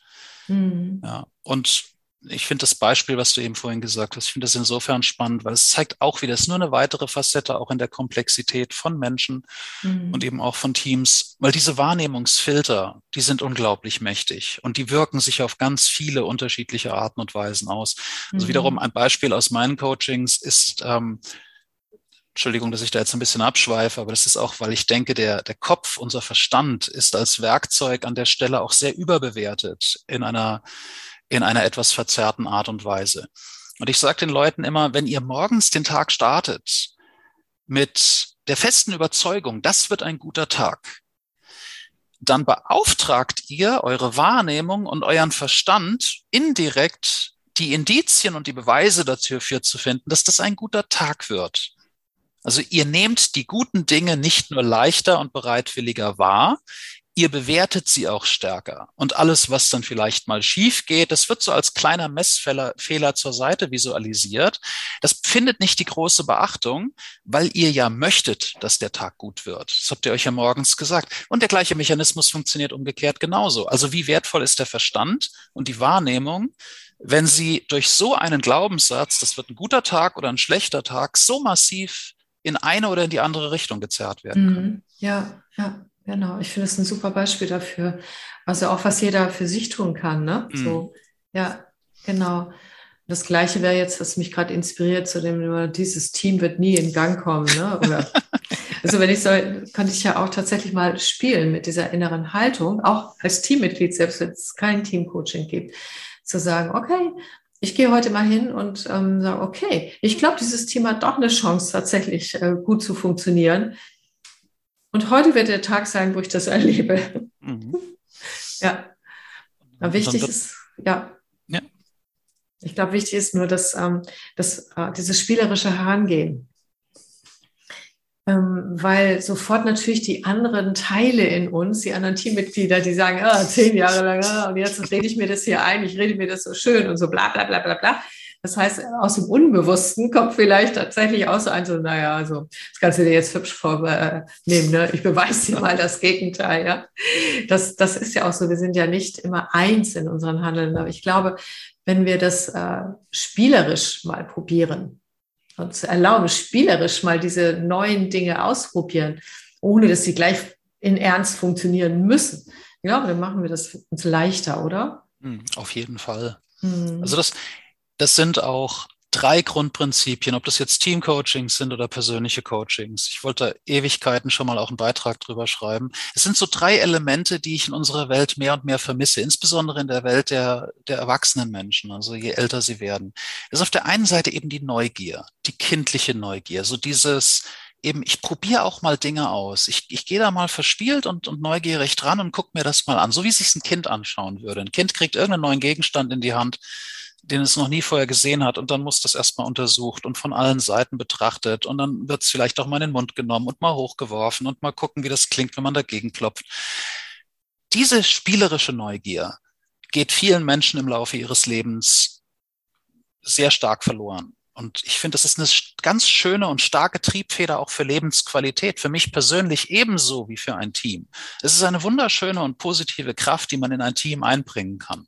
Mhm. Ja, und ich finde das Beispiel, was du eben vorhin gesagt hast, ich finde das insofern spannend, weil es zeigt auch wieder, es ist nur eine weitere Facette auch in der Komplexität von Menschen mhm. und eben auch von Teams, weil diese Wahrnehmungsfilter, die sind unglaublich mächtig und die wirken sich auf ganz viele unterschiedliche Arten und Weisen aus. Also mhm. wiederum ein Beispiel aus meinen Coachings ist, ähm, Entschuldigung, dass ich da jetzt ein bisschen abschweife, aber das ist auch, weil ich denke, der, der Kopf, unser Verstand ist als Werkzeug an der Stelle auch sehr überbewertet in einer in einer etwas verzerrten Art und Weise. Und ich sage den Leuten immer, wenn ihr morgens den Tag startet mit der festen Überzeugung, das wird ein guter Tag, dann beauftragt ihr eure Wahrnehmung und euren Verstand indirekt die Indizien und die Beweise dafür zu finden, dass das ein guter Tag wird. Also ihr nehmt die guten Dinge nicht nur leichter und bereitwilliger wahr, ihr bewertet sie auch stärker. Und alles, was dann vielleicht mal schief geht, das wird so als kleiner Messfehler Fehler zur Seite visualisiert. Das findet nicht die große Beachtung, weil ihr ja möchtet, dass der Tag gut wird. Das habt ihr euch ja morgens gesagt. Und der gleiche Mechanismus funktioniert umgekehrt genauso. Also wie wertvoll ist der Verstand und die Wahrnehmung, wenn sie durch so einen Glaubenssatz, das wird ein guter Tag oder ein schlechter Tag, so massiv in eine oder in die andere Richtung gezerrt werden können. Mhm. Ja, ja. Genau, ich finde es ein super Beispiel dafür. Also auch, was jeder für sich tun kann. Ne? Mhm. So, ja, genau. Das Gleiche wäre jetzt, was mich gerade inspiriert, zu dem, dieses Team wird nie in Gang kommen. Ne? Oder, also wenn ich so, könnte ich ja auch tatsächlich mal spielen mit dieser inneren Haltung, auch als Teammitglied, selbst wenn es kein Teamcoaching gibt, zu sagen, okay, ich gehe heute mal hin und ähm, sage, okay, ich glaube, dieses Team hat doch eine Chance, tatsächlich äh, gut zu funktionieren. Und heute wird der Tag sein, wo ich das erlebe. Mhm. Ja. Aber wichtig ist, ja. ja. Ich glaube, wichtig ist nur, dass, ähm, dass äh, dieses spielerische Herangehen. Ähm, weil sofort natürlich die anderen Teile in uns, die anderen Teammitglieder, die sagen, ah, zehn Jahre lang, ah, und jetzt rede ich mir das hier ein, ich rede mir das so schön und so bla bla bla bla bla das heißt, aus dem Unbewussten kommt vielleicht tatsächlich auch so ein, so, naja, also, das kannst du dir jetzt hübsch vornehmen, ne? Ich beweise dir mal das Gegenteil, ja. Das, das ist ja auch so, wir sind ja nicht immer eins in unseren Handeln. Aber ich glaube, wenn wir das äh, spielerisch mal probieren, uns erlauben, spielerisch mal diese neuen Dinge ausprobieren, ohne dass sie gleich in Ernst funktionieren müssen. Ich glaube, dann machen wir das uns leichter, oder? Hm, auf jeden Fall. Hm. Also das, das sind auch drei Grundprinzipien, ob das jetzt Teamcoachings sind oder persönliche Coachings. Ich wollte Ewigkeiten schon mal auch einen Beitrag drüber schreiben. Es sind so drei Elemente, die ich in unserer Welt mehr und mehr vermisse, insbesondere in der Welt der, der erwachsenen Menschen, also je älter sie werden. Das ist auf der einen Seite eben die Neugier, die kindliche Neugier, so dieses, eben, ich probiere auch mal Dinge aus. Ich, ich gehe da mal verspielt und, und neugierig dran und gucke mir das mal an, so wie sich ein Kind anschauen würde. Ein Kind kriegt irgendeinen neuen Gegenstand in die Hand den es noch nie vorher gesehen hat. Und dann muss das erstmal untersucht und von allen Seiten betrachtet. Und dann wird es vielleicht auch mal in den Mund genommen und mal hochgeworfen und mal gucken, wie das klingt, wenn man dagegen klopft. Diese spielerische Neugier geht vielen Menschen im Laufe ihres Lebens sehr stark verloren. Und ich finde, das ist eine ganz schöne und starke Triebfeder auch für Lebensqualität, für mich persönlich ebenso wie für ein Team. Es ist eine wunderschöne und positive Kraft, die man in ein Team einbringen kann.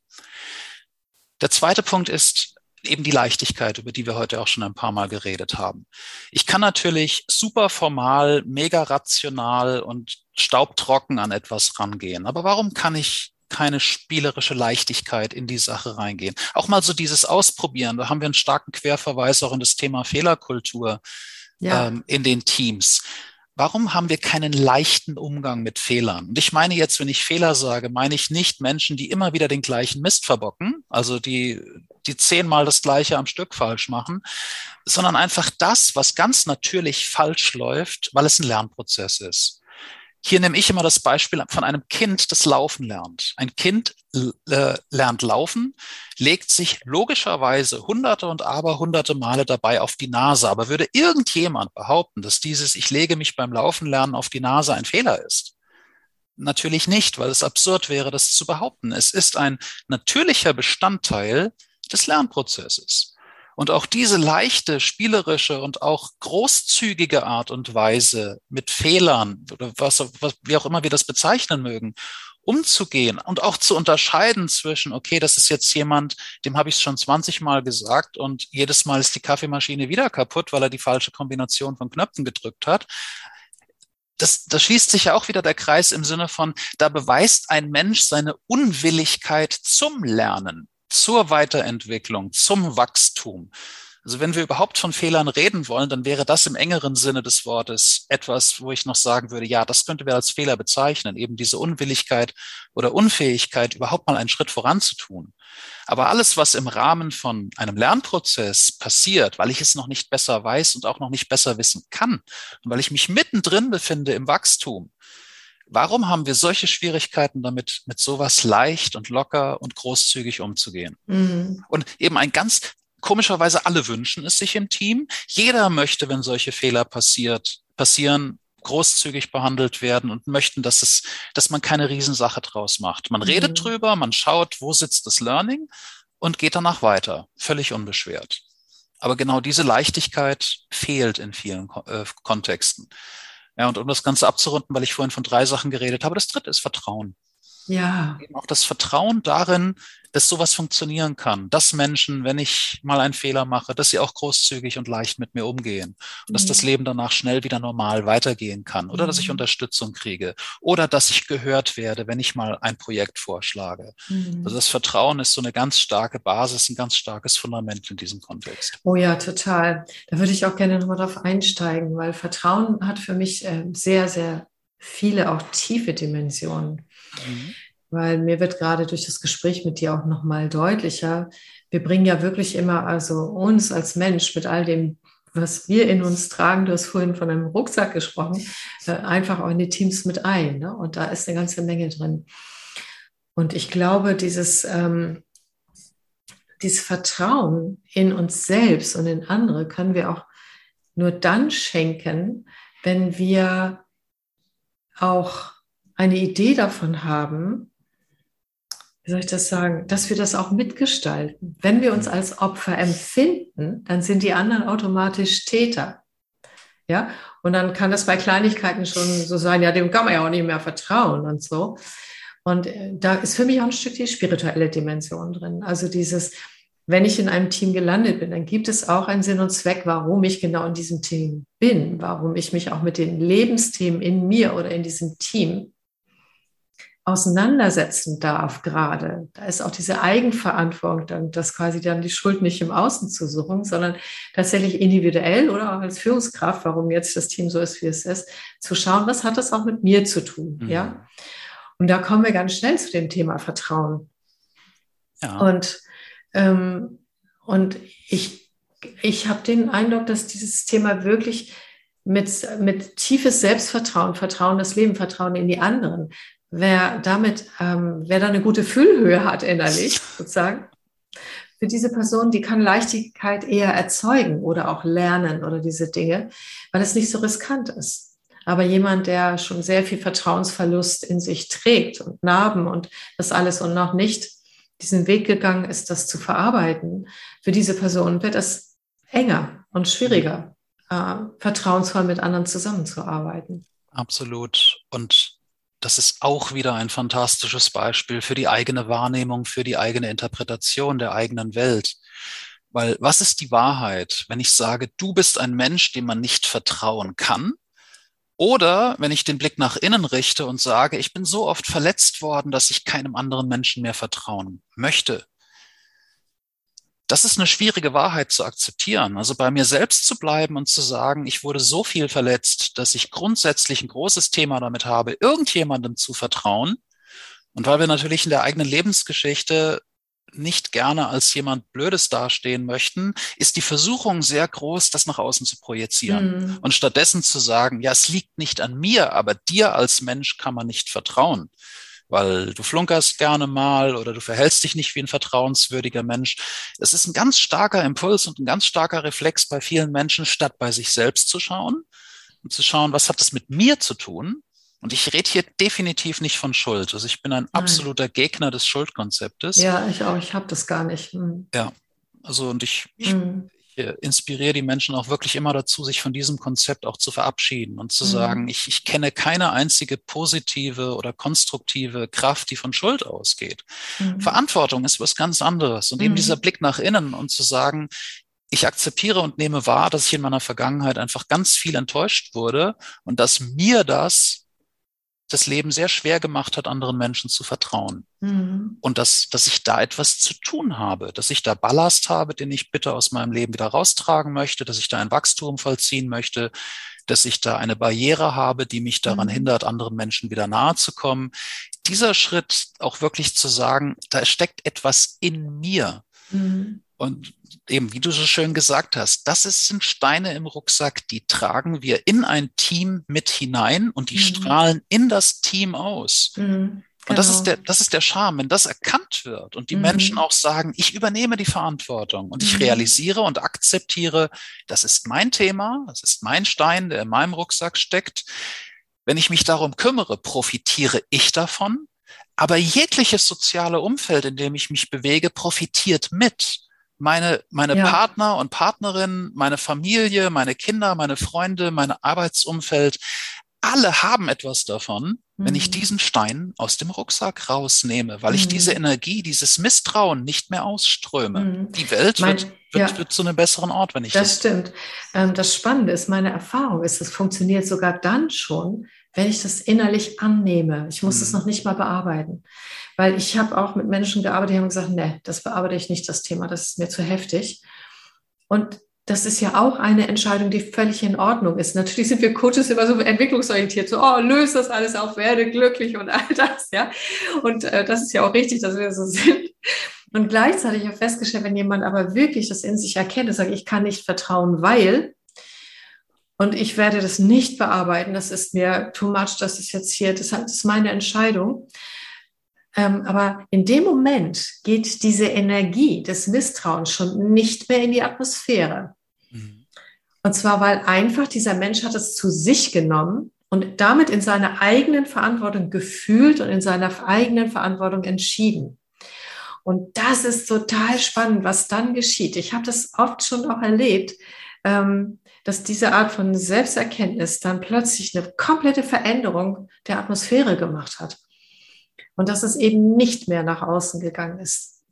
Der zweite Punkt ist eben die Leichtigkeit, über die wir heute auch schon ein paar Mal geredet haben. Ich kann natürlich super formal, mega rational und staubtrocken an etwas rangehen. Aber warum kann ich keine spielerische Leichtigkeit in die Sache reingehen. Auch mal so dieses Ausprobieren, da haben wir einen starken Querverweis auch in das Thema Fehlerkultur ja. ähm, in den Teams. Warum haben wir keinen leichten Umgang mit Fehlern? Und ich meine jetzt, wenn ich Fehler sage, meine ich nicht Menschen, die immer wieder den gleichen Mist verbocken, also die, die zehnmal das Gleiche am Stück falsch machen, sondern einfach das, was ganz natürlich falsch läuft, weil es ein Lernprozess ist. Hier nehme ich immer das Beispiel von einem Kind, das laufen lernt. Ein Kind äh, lernt laufen, legt sich logischerweise hunderte und aber hunderte Male dabei auf die Nase. Aber würde irgendjemand behaupten, dass dieses Ich lege mich beim Laufen lernen auf die Nase ein Fehler ist? Natürlich nicht, weil es absurd wäre, das zu behaupten. Es ist ein natürlicher Bestandteil des Lernprozesses. Und auch diese leichte, spielerische und auch großzügige Art und Weise mit Fehlern oder was, was, wie auch immer wir das bezeichnen mögen, umzugehen und auch zu unterscheiden zwischen, okay, das ist jetzt jemand, dem habe ich es schon 20 Mal gesagt und jedes Mal ist die Kaffeemaschine wieder kaputt, weil er die falsche Kombination von Knöpfen gedrückt hat. Das, da schließt sich ja auch wieder der Kreis im Sinne von, da beweist ein Mensch seine Unwilligkeit zum Lernen zur Weiterentwicklung, zum Wachstum. Also wenn wir überhaupt von Fehlern reden wollen, dann wäre das im engeren Sinne des Wortes etwas, wo ich noch sagen würde, ja, das könnte wir als Fehler bezeichnen, eben diese Unwilligkeit oder Unfähigkeit, überhaupt mal einen Schritt voranzutun. Aber alles, was im Rahmen von einem Lernprozess passiert, weil ich es noch nicht besser weiß und auch noch nicht besser wissen kann, und weil ich mich mittendrin befinde im Wachstum, Warum haben wir solche Schwierigkeiten damit, mit sowas leicht und locker und großzügig umzugehen? Mhm. Und eben ein ganz komischerweise alle wünschen es sich im Team. Jeder möchte, wenn solche Fehler passiert, passieren, großzügig behandelt werden und möchten, dass es, dass man keine Riesensache draus macht. Man mhm. redet drüber, man schaut, wo sitzt das Learning und geht danach weiter, völlig unbeschwert. Aber genau diese Leichtigkeit fehlt in vielen äh, Kontexten. Ja, und um das Ganze abzurunden, weil ich vorhin von drei Sachen geredet habe, das dritte ist Vertrauen. Ja. Eben auch das Vertrauen darin, dass sowas funktionieren kann, dass Menschen, wenn ich mal einen Fehler mache, dass sie auch großzügig und leicht mit mir umgehen und mhm. dass das Leben danach schnell wieder normal weitergehen kann oder mhm. dass ich mhm. Unterstützung kriege oder dass ich gehört werde, wenn ich mal ein Projekt vorschlage. Mhm. Also das Vertrauen ist so eine ganz starke Basis, ein ganz starkes Fundament in diesem Kontext. Oh ja, total. Da würde ich auch gerne nochmal drauf einsteigen, weil Vertrauen hat für mich äh, sehr, sehr viele auch tiefe Dimensionen. Mhm weil mir wird gerade durch das Gespräch mit dir auch nochmal deutlicher, wir bringen ja wirklich immer also uns als Mensch mit all dem, was wir in uns tragen, du hast vorhin von einem Rucksack gesprochen, äh, einfach auch in die Teams mit ein. Ne? Und da ist eine ganze Menge drin. Und ich glaube, dieses, ähm, dieses Vertrauen in uns selbst und in andere können wir auch nur dann schenken, wenn wir auch eine Idee davon haben, wie soll ich das sagen, dass wir das auch mitgestalten. Wenn wir uns als Opfer empfinden, dann sind die anderen automatisch Täter. Ja, und dann kann das bei Kleinigkeiten schon so sein, ja, dem kann man ja auch nicht mehr vertrauen und so. Und äh, da ist für mich auch ein Stück die spirituelle Dimension drin. Also dieses, wenn ich in einem Team gelandet bin, dann gibt es auch einen Sinn und Zweck, warum ich genau in diesem Team bin, warum ich mich auch mit den Lebensthemen in mir oder in diesem Team auseinandersetzen darf gerade. Da ist auch diese Eigenverantwortung, dass quasi dann die Schuld nicht im Außen zu suchen, sondern tatsächlich individuell oder auch als Führungskraft, warum jetzt das Team so ist, wie es ist, zu schauen, was hat das auch mit mir zu tun, mhm. ja? Und da kommen wir ganz schnell zu dem Thema Vertrauen. Ja. Und, ähm, und ich, ich habe den Eindruck, dass dieses Thema wirklich mit, mit tiefes Selbstvertrauen, Vertrauen das Leben, Vertrauen in die anderen, wer damit, ähm, wer da eine gute Füllhöhe hat innerlich, sozusagen, für diese Person, die kann Leichtigkeit eher erzeugen oder auch lernen oder diese Dinge, weil es nicht so riskant ist. Aber jemand, der schon sehr viel Vertrauensverlust in sich trägt und Narben und das alles und noch nicht diesen Weg gegangen ist, das zu verarbeiten, für diese Person wird es enger und schwieriger, äh, vertrauensvoll mit anderen zusammenzuarbeiten. Absolut. Und das ist auch wieder ein fantastisches Beispiel für die eigene Wahrnehmung, für die eigene Interpretation der eigenen Welt. Weil was ist die Wahrheit, wenn ich sage, du bist ein Mensch, dem man nicht vertrauen kann? Oder wenn ich den Blick nach innen richte und sage, ich bin so oft verletzt worden, dass ich keinem anderen Menschen mehr vertrauen möchte das ist eine schwierige Wahrheit zu akzeptieren. Also bei mir selbst zu bleiben und zu sagen, ich wurde so viel verletzt, dass ich grundsätzlich ein großes Thema damit habe, irgendjemandem zu vertrauen. Und weil wir natürlich in der eigenen Lebensgeschichte nicht gerne als jemand Blödes dastehen möchten, ist die Versuchung sehr groß, das nach außen zu projizieren mhm. und stattdessen zu sagen, ja, es liegt nicht an mir, aber dir als Mensch kann man nicht vertrauen weil du flunkerst gerne mal oder du verhältst dich nicht wie ein vertrauenswürdiger Mensch. Es ist ein ganz starker Impuls und ein ganz starker Reflex bei vielen Menschen, statt bei sich selbst zu schauen und zu schauen, was hat das mit mir zu tun? Und ich rede hier definitiv nicht von Schuld. Also ich bin ein Nein. absoluter Gegner des Schuldkonzeptes. Ja, ich auch. Ich habe das gar nicht. Hm. Ja, also und ich, ich, hm ich inspiriere die Menschen auch wirklich immer dazu, sich von diesem Konzept auch zu verabschieden und zu mhm. sagen, ich, ich kenne keine einzige positive oder konstruktive Kraft, die von Schuld ausgeht. Mhm. Verantwortung ist was ganz anderes. Und eben mhm. dieser Blick nach innen und zu sagen, ich akzeptiere und nehme wahr, dass ich in meiner Vergangenheit einfach ganz viel enttäuscht wurde und dass mir das das Leben sehr schwer gemacht hat, anderen Menschen zu vertrauen. Mhm. Und dass, dass ich da etwas zu tun habe, dass ich da Ballast habe, den ich bitte aus meinem Leben wieder raustragen möchte, dass ich da ein Wachstum vollziehen möchte, dass ich da eine Barriere habe, die mich daran mhm. hindert, anderen Menschen wieder nahe zu kommen. Dieser Schritt auch wirklich zu sagen, da steckt etwas in mir. Mhm. Und eben, wie du so schön gesagt hast, das sind Steine im Rucksack, die tragen wir in ein Team mit hinein und die mhm. strahlen in das Team aus. Mhm. Und das ist genau. der, das ist der Charme, wenn das erkannt wird und die mhm. Menschen auch sagen, ich übernehme die Verantwortung und ich mhm. realisiere und akzeptiere, das ist mein Thema, das ist mein Stein, der in meinem Rucksack steckt. Wenn ich mich darum kümmere, profitiere ich davon. Aber jegliches soziale Umfeld, in dem ich mich bewege, profitiert mit meine, meine ja. Partner und Partnerinnen, meine Familie, meine Kinder, meine Freunde, mein Arbeitsumfeld, alle haben etwas davon, mhm. wenn ich mhm. diesen Stein aus dem Rucksack rausnehme, weil mhm. ich diese Energie, dieses Misstrauen nicht mehr ausströme. Mhm. Die Welt mein, wird, wird, ja. wird, zu einem besseren Ort, wenn ich das. Das stimmt. Ähm, das Spannende ist, meine Erfahrung ist, es funktioniert sogar dann schon, wenn ich das innerlich annehme. Ich muss es mhm. noch nicht mal bearbeiten. Weil ich habe auch mit Menschen gearbeitet, die haben gesagt, nee, das bearbeite ich nicht, das Thema, das ist mir zu heftig. Und das ist ja auch eine Entscheidung, die völlig in Ordnung ist. Natürlich sind wir Coaches immer so entwicklungsorientiert, so, oh, löse das alles auf, werde glücklich und all das, ja. Und äh, das ist ja auch richtig, dass wir so sind. Und gleichzeitig habe ich festgestellt, wenn jemand aber wirklich das in sich erkennt und sagt, ich kann nicht vertrauen, weil, und ich werde das nicht bearbeiten, das ist mir too much, das ist jetzt hier, das ist meine Entscheidung, ähm, aber in dem Moment geht diese Energie des Misstrauens schon nicht mehr in die Atmosphäre. Mhm. Und zwar, weil einfach dieser Mensch hat es zu sich genommen und damit in seiner eigenen Verantwortung gefühlt und in seiner eigenen Verantwortung entschieden. Und das ist total spannend, was dann geschieht. Ich habe das oft schon auch erlebt, ähm, dass diese Art von Selbsterkenntnis dann plötzlich eine komplette Veränderung der Atmosphäre gemacht hat. Und dass es eben nicht mehr nach außen gegangen ist.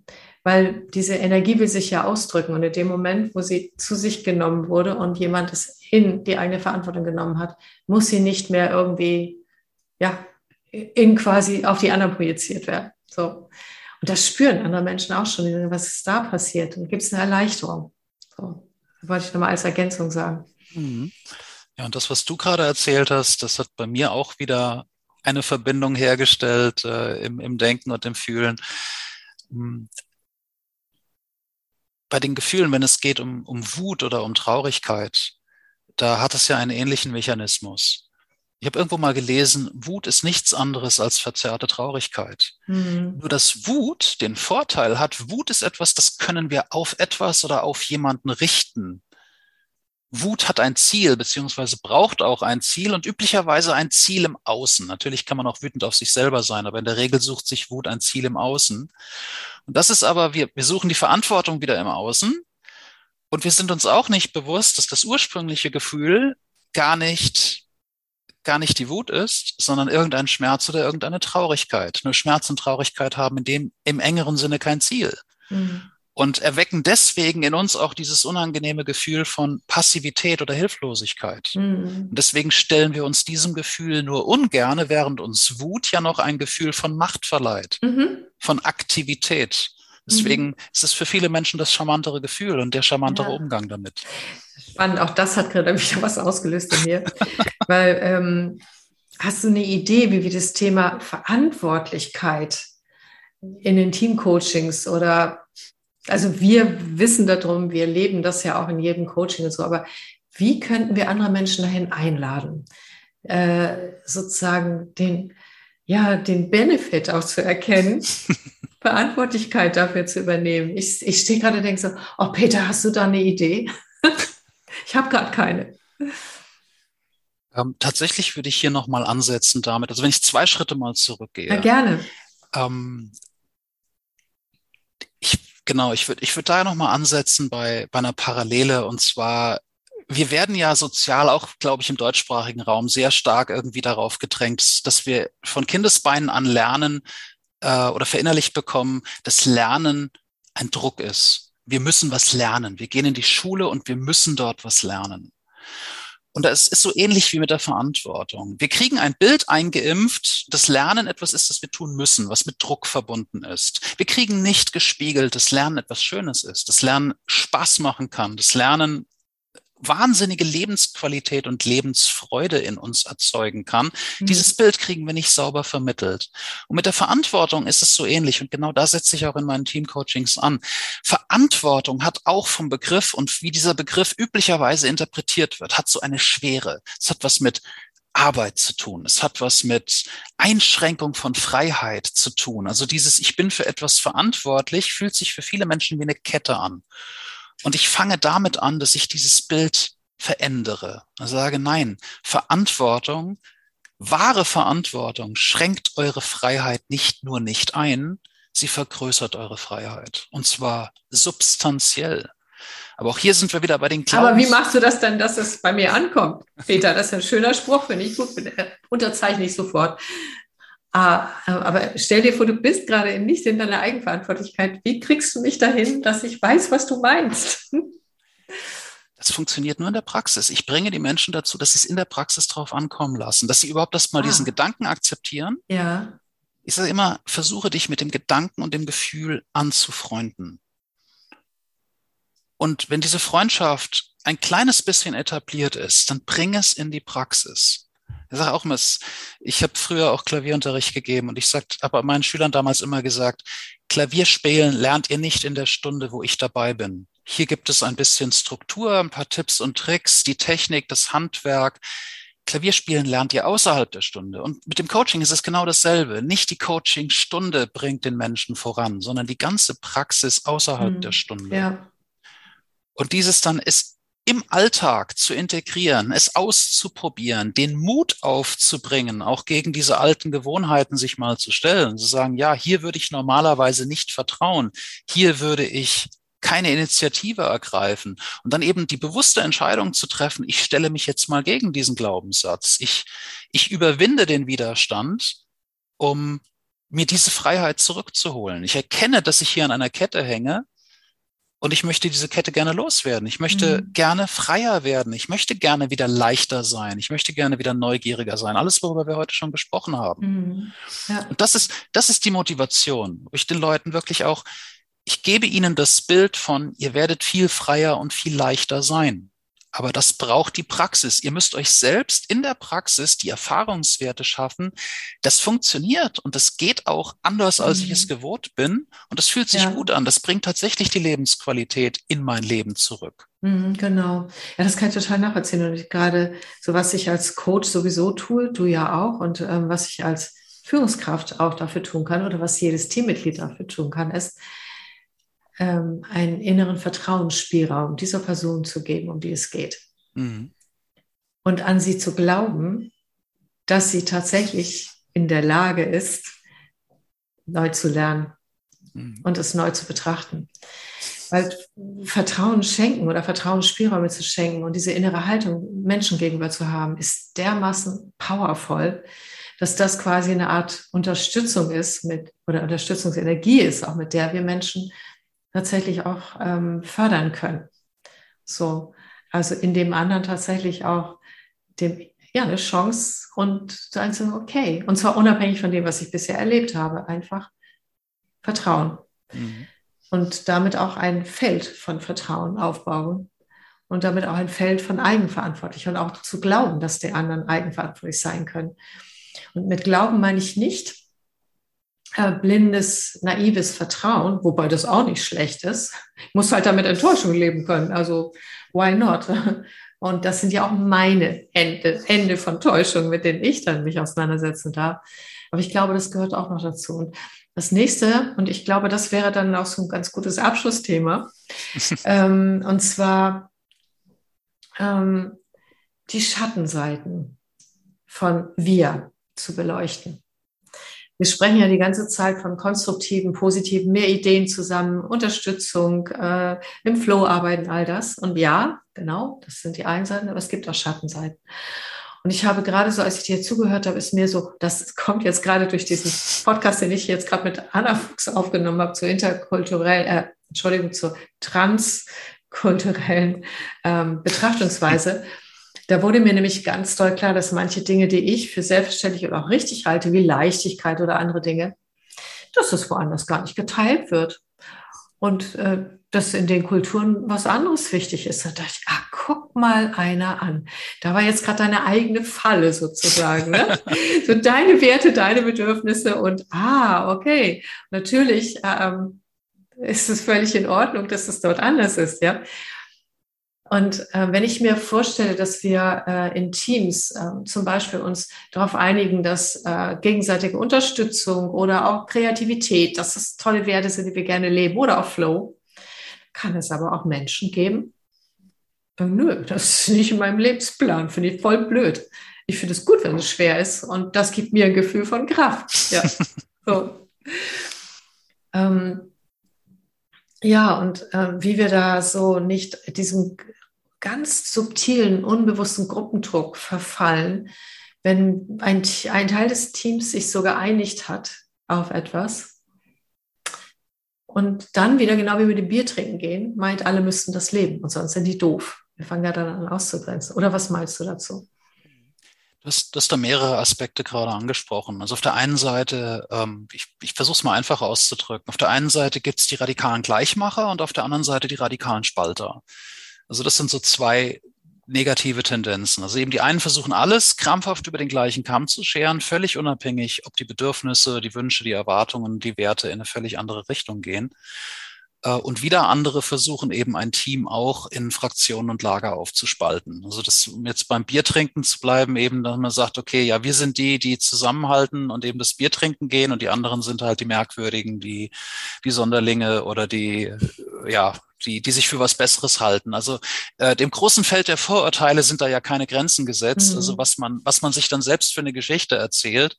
Weil diese Energie will sich ja ausdrücken. Und in dem Moment, wo sie zu sich genommen wurde und jemand es in die eigene Verantwortung genommen hat, muss sie nicht mehr irgendwie, ja, in quasi auf die anderen projiziert werden. So. Und das spüren andere Menschen auch schon, was ist da passiert? Und gibt es eine Erleichterung? So. Das wollte ich nochmal als Ergänzung sagen. Mhm. Ja, und das, was du gerade erzählt hast, das hat bei mir auch wieder eine Verbindung hergestellt äh, im, im Denken und im Fühlen. Hm. Bei den Gefühlen, wenn es geht um, um Wut oder um Traurigkeit, da hat es ja einen ähnlichen Mechanismus. Ich habe irgendwo mal gelesen, Wut ist nichts anderes als verzerrte Traurigkeit. Mhm. Nur dass Wut den Vorteil hat, Wut ist etwas, das können wir auf etwas oder auf jemanden richten. Wut hat ein Ziel, beziehungsweise braucht auch ein Ziel und üblicherweise ein Ziel im Außen. Natürlich kann man auch wütend auf sich selber sein, aber in der Regel sucht sich Wut ein Ziel im Außen. Und das ist aber, wir, wir suchen die Verantwortung wieder im Außen und wir sind uns auch nicht bewusst, dass das ursprüngliche Gefühl gar nicht gar nicht die Wut ist, sondern irgendein Schmerz oder irgendeine Traurigkeit. Nur Schmerz und Traurigkeit haben in dem im engeren Sinne kein Ziel. Mhm. Und erwecken deswegen in uns auch dieses unangenehme Gefühl von Passivität oder Hilflosigkeit. Mhm. Und deswegen stellen wir uns diesem Gefühl nur ungerne, während uns Wut ja noch ein Gefühl von Macht verleiht, mhm. von Aktivität. Deswegen mhm. ist es für viele Menschen das charmantere Gefühl und der charmantere ja. Umgang damit. Spannend, auch das hat gerade wieder was ausgelöst in mir. Weil ähm, hast du eine Idee, wie wir das Thema Verantwortlichkeit in den Teamcoachings oder also wir wissen darum, wir leben das ja auch in jedem Coaching und so, aber wie könnten wir andere Menschen dahin einladen, äh, sozusagen den, ja, den Benefit auch zu erkennen, Verantwortlichkeit dafür zu übernehmen? Ich, ich stehe gerade und denke so, oh Peter, hast du da eine Idee? Ich habe gerade keine. Ähm, tatsächlich würde ich hier nochmal ansetzen damit, also wenn ich zwei Schritte mal zurückgehe. Ja, gerne. Ähm, ich, genau, ich würde ich würd da nochmal ansetzen bei, bei einer Parallele und zwar, wir werden ja sozial auch, glaube ich, im deutschsprachigen Raum sehr stark irgendwie darauf gedrängt, dass wir von Kindesbeinen an lernen äh, oder verinnerlicht bekommen, dass Lernen ein Druck ist wir müssen was lernen. Wir gehen in die Schule und wir müssen dort was lernen. Und das ist so ähnlich wie mit der Verantwortung. Wir kriegen ein Bild eingeimpft, dass Lernen etwas ist, das wir tun müssen, was mit Druck verbunden ist. Wir kriegen nicht gespiegelt, dass Lernen etwas Schönes ist, dass Lernen Spaß machen kann, dass Lernen wahnsinnige Lebensqualität und Lebensfreude in uns erzeugen kann. Mhm. Dieses Bild kriegen wir nicht sauber vermittelt. Und mit der Verantwortung ist es so ähnlich. Und genau da setze ich auch in meinen Teamcoachings an. Verantwortung hat auch vom Begriff und wie dieser Begriff üblicherweise interpretiert wird, hat so eine Schwere. Es hat was mit Arbeit zu tun. Es hat was mit Einschränkung von Freiheit zu tun. Also dieses Ich bin für etwas verantwortlich fühlt sich für viele Menschen wie eine Kette an. Und ich fange damit an, dass ich dieses Bild verändere. Ich sage, nein, Verantwortung, wahre Verantwortung schränkt eure Freiheit nicht nur nicht ein, sie vergrößert eure Freiheit. Und zwar substanziell. Aber auch hier sind wir wieder bei den Glaubens. Aber wie machst du das denn, dass es bei mir ankommt? Peter, das ist ein schöner Spruch, finde ich gut. Unterzeichne ich sofort. Ah, aber stell dir vor, du bist gerade nicht in deiner Eigenverantwortlichkeit. Wie kriegst du mich dahin, dass ich weiß, was du meinst? Das funktioniert nur in der Praxis. Ich bringe die Menschen dazu, dass sie es in der Praxis drauf ankommen lassen, dass sie überhaupt erst mal ah. diesen Gedanken akzeptieren. Ja. Ich sage immer, versuche dich mit dem Gedanken und dem Gefühl anzufreunden. Und wenn diese Freundschaft ein kleines bisschen etabliert ist, dann bring es in die Praxis. Ich sage auch immer, ich habe früher auch Klavierunterricht gegeben und ich habe meinen Schülern damals immer gesagt, Klavierspielen lernt ihr nicht in der Stunde, wo ich dabei bin. Hier gibt es ein bisschen Struktur, ein paar Tipps und Tricks, die Technik, das Handwerk. Klavierspielen lernt ihr außerhalb der Stunde. Und mit dem Coaching ist es genau dasselbe. Nicht die Coaching-Stunde bringt den Menschen voran, sondern die ganze Praxis außerhalb hm, der Stunde. Ja. Und dieses dann ist im Alltag zu integrieren, es auszuprobieren, den Mut aufzubringen, auch gegen diese alten Gewohnheiten sich mal zu stellen, zu sagen, ja, hier würde ich normalerweise nicht vertrauen, hier würde ich keine Initiative ergreifen und dann eben die bewusste Entscheidung zu treffen, ich stelle mich jetzt mal gegen diesen Glaubenssatz, ich, ich überwinde den Widerstand, um mir diese Freiheit zurückzuholen. Ich erkenne, dass ich hier an einer Kette hänge und ich möchte diese Kette gerne loswerden. Ich möchte mhm. gerne freier werden. Ich möchte gerne wieder leichter sein. Ich möchte gerne wieder neugieriger sein. Alles, worüber wir heute schon gesprochen haben. Mhm. Ja. Und das ist, das ist die Motivation, wo ich den Leuten wirklich auch, ich gebe ihnen das Bild von, ihr werdet viel freier und viel leichter sein. Aber das braucht die Praxis. Ihr müsst euch selbst in der Praxis die Erfahrungswerte schaffen. Das funktioniert und das geht auch anders, als mhm. ich es mhm. gewohnt bin. Und das fühlt sich ja. gut an. Das bringt tatsächlich die Lebensqualität in mein Leben zurück. Mhm, genau. Ja, das kann ich total nachvollziehen. Und gerade so, was ich als Coach sowieso tue, du ja auch, und ähm, was ich als Führungskraft auch dafür tun kann oder was jedes Teammitglied dafür tun kann, ist, ähm, einen inneren Vertrauensspielraum dieser Person zu geben, um die es geht. Mhm. Und an sie zu glauben, dass sie tatsächlich in der Lage ist, neu zu lernen mhm. und es neu zu betrachten. Weil Vertrauen schenken oder Vertrauensspielräume zu schenken und diese innere Haltung Menschen gegenüber zu haben, ist dermaßen powerful, dass das quasi eine Art Unterstützung ist mit oder Unterstützungsenergie ist, auch mit der wir Menschen tatsächlich auch ähm, fördern können. So, also in dem anderen tatsächlich auch dem, ja, eine Chance und sagen so, okay, und zwar unabhängig von dem, was ich bisher erlebt habe, einfach Vertrauen. Mhm. Und damit auch ein Feld von Vertrauen aufbauen und damit auch ein Feld von Eigenverantwortlich und auch zu glauben, dass die anderen eigenverantwortlich sein können. Und mit Glauben meine ich nicht, äh, blindes, naives Vertrauen, wobei das auch nicht schlecht ist. Ich muss halt damit Enttäuschung leben können. Also, why not? Und das sind ja auch meine Ende, Ende von Täuschung, mit denen ich dann mich auseinandersetzen darf. Aber ich glaube, das gehört auch noch dazu. Und das nächste, und ich glaube, das wäre dann auch so ein ganz gutes Abschlussthema, ähm, und zwar ähm, die Schattenseiten von wir zu beleuchten. Wir sprechen ja die ganze Zeit von konstruktiven, positiven, mehr Ideen zusammen, Unterstützung, äh, im Flow arbeiten, all das. Und ja, genau, das sind die einen Seiten, aber es gibt auch Schattenseiten. Und ich habe gerade so, als ich dir zugehört habe, ist mir so, das kommt jetzt gerade durch diesen Podcast, den ich jetzt gerade mit Anna Fuchs aufgenommen habe, zur interkulturellen, äh, Entschuldigung, zur transkulturellen ähm, Betrachtungsweise. Da wurde mir nämlich ganz doll klar, dass manche Dinge, die ich für selbstverständlich oder auch richtig halte, wie Leichtigkeit oder andere Dinge, dass das woanders gar nicht geteilt wird. Und äh, dass in den Kulturen was anderes wichtig ist. Da dachte ich, ah, guck mal einer an. Da war jetzt gerade deine eigene Falle sozusagen. Ne? so deine Werte, deine Bedürfnisse und ah, okay. Natürlich ähm, ist es völlig in Ordnung, dass es dort anders ist, ja. Und äh, wenn ich mir vorstelle, dass wir äh, in Teams äh, zum Beispiel uns darauf einigen, dass äh, gegenseitige Unterstützung oder auch Kreativität, dass das tolle Werte sind, die wir gerne leben, oder auch Flow, kann es aber auch Menschen geben. Äh, nö, das ist nicht in meinem Lebensplan, finde ich voll blöd. Ich finde es gut, wenn es schwer ist und das gibt mir ein Gefühl von Kraft. Ja, so. ähm, ja, und äh, wie wir da so nicht diesem ganz subtilen, unbewussten Gruppendruck verfallen, wenn ein, ein Teil des Teams sich so geeinigt hat auf etwas und dann wieder genau wie mit dem Bier trinken gehen, meint, alle müssten das leben und sonst sind die doof. Wir fangen ja dann an auszugrenzen. Oder was meinst du dazu? Du hast, du hast da mehrere Aspekte gerade angesprochen. Also auf der einen Seite, ähm, ich, ich versuche es mal einfach auszudrücken, auf der einen Seite gibt es die radikalen Gleichmacher und auf der anderen Seite die radikalen Spalter. Also das sind so zwei negative Tendenzen. Also eben die einen versuchen alles krampfhaft über den gleichen Kamm zu scheren, völlig unabhängig, ob die Bedürfnisse, die Wünsche, die Erwartungen, die Werte in eine völlig andere Richtung gehen. Äh, und wieder andere versuchen eben ein Team auch in Fraktionen und Lager aufzuspalten. Also das, um jetzt beim Biertrinken zu bleiben, eben, dass man sagt, okay, ja, wir sind die, die zusammenhalten und eben das Biertrinken gehen und die anderen sind halt die Merkwürdigen, die, die Sonderlinge oder die, ja, die, die sich für was Besseres halten. Also äh, dem großen Feld der Vorurteile sind da ja keine Grenzen gesetzt. Mhm. Also was man, was man sich dann selbst für eine Geschichte erzählt,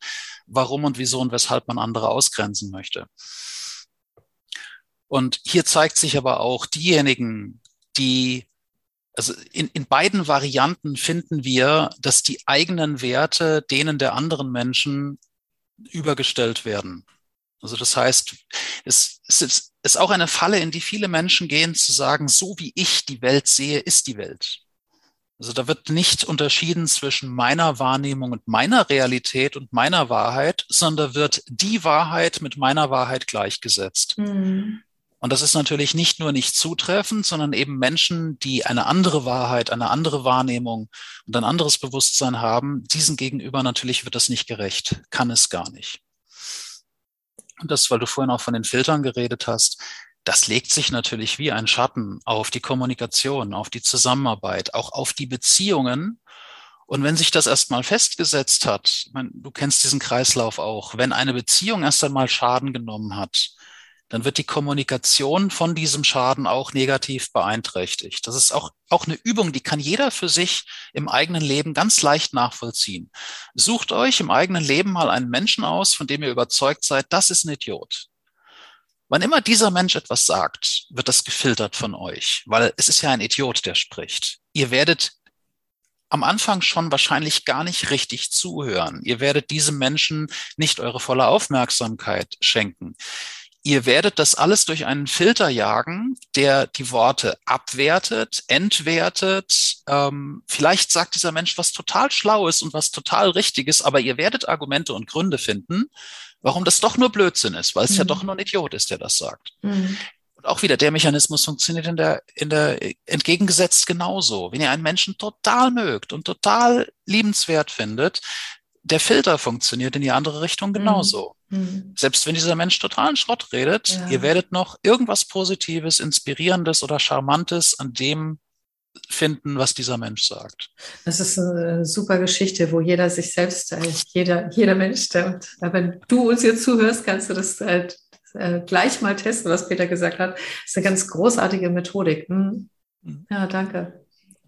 warum und wieso und weshalb man andere ausgrenzen möchte. Und hier zeigt sich aber auch diejenigen, die, also in, in beiden Varianten finden wir, dass die eigenen Werte denen der anderen Menschen übergestellt werden. Also das heißt, es, es ist, auch eine Falle, in die viele Menschen gehen, zu sagen, so wie ich die Welt sehe, ist die Welt. Also da wird nicht unterschieden zwischen meiner Wahrnehmung und meiner Realität und meiner Wahrheit, sondern wird die Wahrheit mit meiner Wahrheit gleichgesetzt. Mhm. Und das ist natürlich nicht nur nicht zutreffend, sondern eben Menschen, die eine andere Wahrheit, eine andere Wahrnehmung und ein anderes Bewusstsein haben, diesen gegenüber natürlich wird das nicht gerecht, kann es gar nicht. Und das, weil du vorhin auch von den Filtern geredet hast, das legt sich natürlich wie ein Schatten auf die Kommunikation, auf die Zusammenarbeit, auch auf die Beziehungen. Und wenn sich das erstmal festgesetzt hat, meine, du kennst diesen Kreislauf auch, wenn eine Beziehung erst einmal Schaden genommen hat, dann wird die Kommunikation von diesem Schaden auch negativ beeinträchtigt. Das ist auch, auch eine Übung, die kann jeder für sich im eigenen Leben ganz leicht nachvollziehen. Sucht euch im eigenen Leben mal einen Menschen aus, von dem ihr überzeugt seid, das ist ein Idiot. Wann immer dieser Mensch etwas sagt, wird das gefiltert von euch, weil es ist ja ein Idiot, der spricht. Ihr werdet am Anfang schon wahrscheinlich gar nicht richtig zuhören. Ihr werdet diesem Menschen nicht eure volle Aufmerksamkeit schenken. Ihr werdet das alles durch einen Filter jagen, der die Worte abwertet, entwertet. Ähm, vielleicht sagt dieser Mensch was total Schlaues und was total Richtiges, aber ihr werdet Argumente und Gründe finden, warum das doch nur Blödsinn ist, weil es mhm. ja doch nur ein Idiot ist, der das sagt. Mhm. Und auch wieder, der Mechanismus funktioniert in der, in der entgegengesetzt genauso. Wenn ihr einen Menschen total mögt und total liebenswert findet, der Filter funktioniert in die andere Richtung mhm. genauso. Mhm. Selbst wenn dieser Mensch totalen Schrott redet, ja. ihr werdet noch irgendwas Positives, Inspirierendes oder Charmantes an dem finden, was dieser Mensch sagt. Das ist eine super Geschichte, wo jeder sich selbst, jeder, jeder Mensch stimmt. Wenn du uns hier zuhörst, kannst du das halt gleich mal testen, was Peter gesagt hat. Das ist eine ganz großartige Methodik. Hm. Mhm. Ja, danke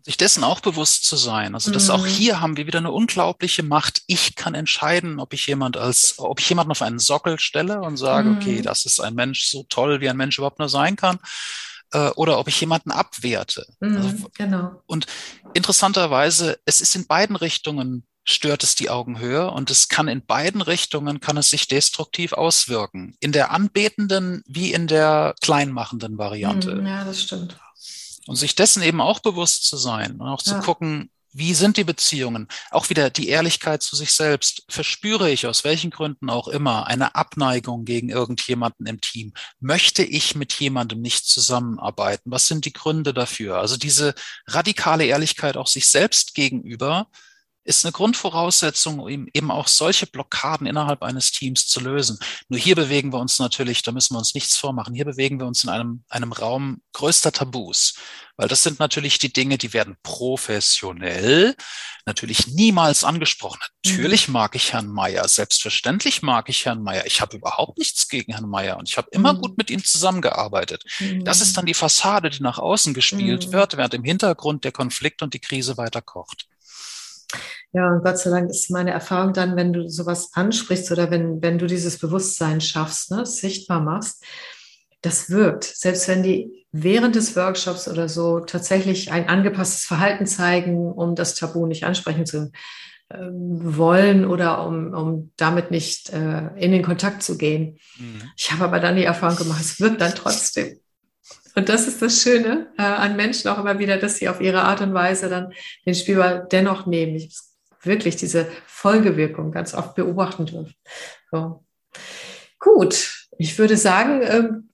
sich dessen auch bewusst zu sein. Also dass mhm. auch hier haben wir wieder eine unglaubliche Macht. Ich kann entscheiden, ob ich jemand als, ob ich jemanden auf einen Sockel stelle und sage, mhm. okay, das ist ein Mensch so toll, wie ein Mensch überhaupt nur sein kann, äh, oder ob ich jemanden abwerte. Mhm, also, genau. Und interessanterweise, es ist in beiden Richtungen stört es die Augenhöhe und es kann in beiden Richtungen kann es sich destruktiv auswirken. In der anbetenden wie in der kleinmachenden Variante. Mhm, ja, das stimmt. Und sich dessen eben auch bewusst zu sein und auch zu gucken, wie sind die Beziehungen? Auch wieder die Ehrlichkeit zu sich selbst. Verspüre ich aus welchen Gründen auch immer eine Abneigung gegen irgendjemanden im Team? Möchte ich mit jemandem nicht zusammenarbeiten? Was sind die Gründe dafür? Also diese radikale Ehrlichkeit auch sich selbst gegenüber ist eine Grundvoraussetzung, um eben auch solche Blockaden innerhalb eines Teams zu lösen. Nur hier bewegen wir uns natürlich, da müssen wir uns nichts vormachen, hier bewegen wir uns in einem, einem Raum größter Tabus, weil das sind natürlich die Dinge, die werden professionell natürlich niemals angesprochen. Natürlich mhm. mag ich Herrn Meier, selbstverständlich mag ich Herrn Meier. Ich habe überhaupt nichts gegen Herrn Meier und ich habe immer mhm. gut mit ihm zusammengearbeitet. Das ist dann die Fassade, die nach außen gespielt mhm. wird, während im Hintergrund der Konflikt und die Krise weiter kocht. Ja, und Gott sei Dank ist meine Erfahrung dann, wenn du sowas ansprichst oder wenn, wenn du dieses Bewusstsein schaffst, ne, sichtbar machst, das wirkt. Selbst wenn die während des Workshops oder so tatsächlich ein angepasstes Verhalten zeigen, um das Tabu nicht ansprechen zu äh, wollen oder um, um damit nicht äh, in den Kontakt zu gehen. Mhm. Ich habe aber dann die Erfahrung gemacht, es wirkt dann trotzdem. Und das ist das Schöne äh, an Menschen auch immer wieder, dass sie auf ihre Art und Weise dann den Spielball dennoch nehmen. Ich wirklich diese Folgewirkung ganz oft beobachten dürfen. So. Gut, ich würde sagen, ähm,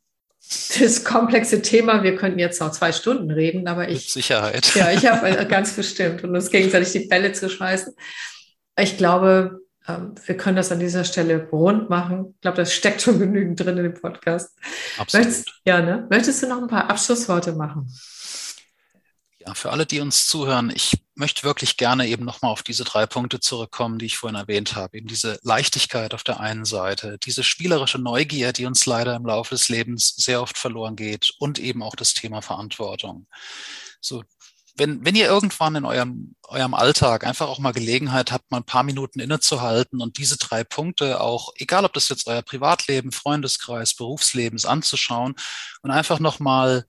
das komplexe Thema, wir könnten jetzt noch zwei Stunden reden, aber ich. Mit Sicherheit. Ja, ich habe äh, ganz bestimmt, um uns gegenseitig die Bälle zu schmeißen. Ich glaube, ähm, wir können das an dieser Stelle rund machen. Ich glaube, das steckt schon genügend drin in dem Podcast. Absolut. Möchtest, ja, ne? Möchtest du noch ein paar Abschlussworte machen? Ja, für alle, die uns zuhören, ich möchte wirklich gerne eben nochmal auf diese drei Punkte zurückkommen, die ich vorhin erwähnt habe. Eben diese Leichtigkeit auf der einen Seite, diese spielerische Neugier, die uns leider im Laufe des Lebens sehr oft verloren geht und eben auch das Thema Verantwortung. So, wenn, wenn ihr irgendwann in eurem, eurem Alltag einfach auch mal Gelegenheit habt, mal ein paar Minuten innezuhalten und diese drei Punkte auch, egal ob das jetzt euer Privatleben, Freundeskreis, Berufsleben ist, anzuschauen und einfach nochmal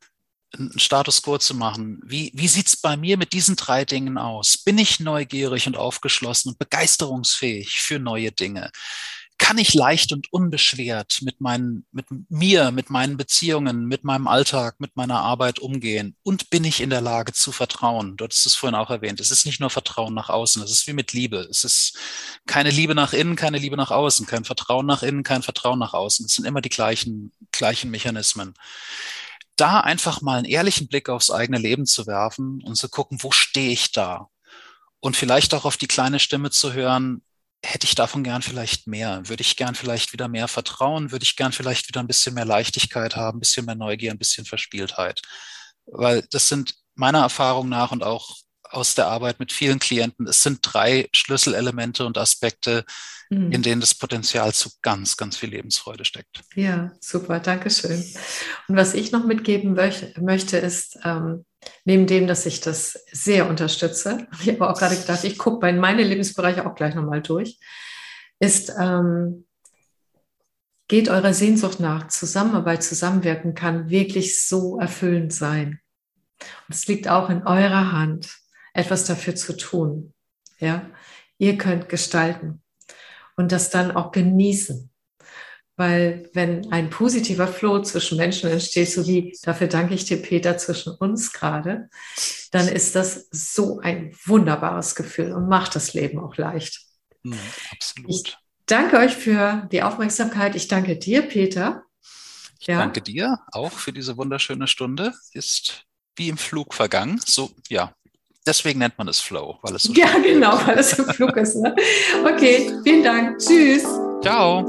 einen Status quo zu machen. Wie, wie sieht's bei mir mit diesen drei Dingen aus? Bin ich neugierig und aufgeschlossen und begeisterungsfähig für neue Dinge? kann ich leicht und unbeschwert mit meinen, mit mir, mit meinen Beziehungen, mit meinem Alltag, mit meiner Arbeit umgehen? Und bin ich in der Lage zu vertrauen? Du hattest es vorhin auch erwähnt. Es ist nicht nur Vertrauen nach außen. Es ist wie mit Liebe. Es ist keine Liebe nach innen, keine Liebe nach außen, kein Vertrauen nach innen, kein Vertrauen nach außen. Es sind immer die gleichen, gleichen Mechanismen da einfach mal einen ehrlichen Blick aufs eigene Leben zu werfen und zu gucken, wo stehe ich da? Und vielleicht auch auf die kleine Stimme zu hören, hätte ich davon gern vielleicht mehr? Würde ich gern vielleicht wieder mehr Vertrauen? Würde ich gern vielleicht wieder ein bisschen mehr Leichtigkeit haben, ein bisschen mehr Neugier, ein bisschen Verspieltheit? Weil das sind meiner Erfahrung nach und auch aus der Arbeit mit vielen Klienten, es sind drei Schlüsselelemente und Aspekte, mhm. in denen das Potenzial zu ganz, ganz viel Lebensfreude steckt. Ja, super, danke schön. Und was ich noch mitgeben möchte, ist, ähm, neben dem, dass ich das sehr unterstütze, ich habe auch gerade gedacht, ich gucke bei meinen Lebensbereiche auch gleich nochmal durch, ist, ähm, geht eurer Sehnsucht nach. Zusammenarbeit, Zusammenwirken kann wirklich so erfüllend sein. Und es liegt auch in eurer Hand etwas dafür zu tun. Ja, ihr könnt gestalten und das dann auch genießen. Weil wenn ein positiver Flow zwischen Menschen entsteht, so wie dafür danke ich dir, Peter, zwischen uns gerade, dann ist das so ein wunderbares Gefühl und macht das Leben auch leicht. Mhm, absolut. Ich danke euch für die Aufmerksamkeit. Ich danke dir, Peter. Ich ja. danke dir auch für diese wunderschöne Stunde. Ist wie im Flug vergangen. So, ja, Deswegen nennt man es Flow, weil es so Ja, genau, weil es im Flug ist. Ne? Okay, vielen Dank. Tschüss. Ciao.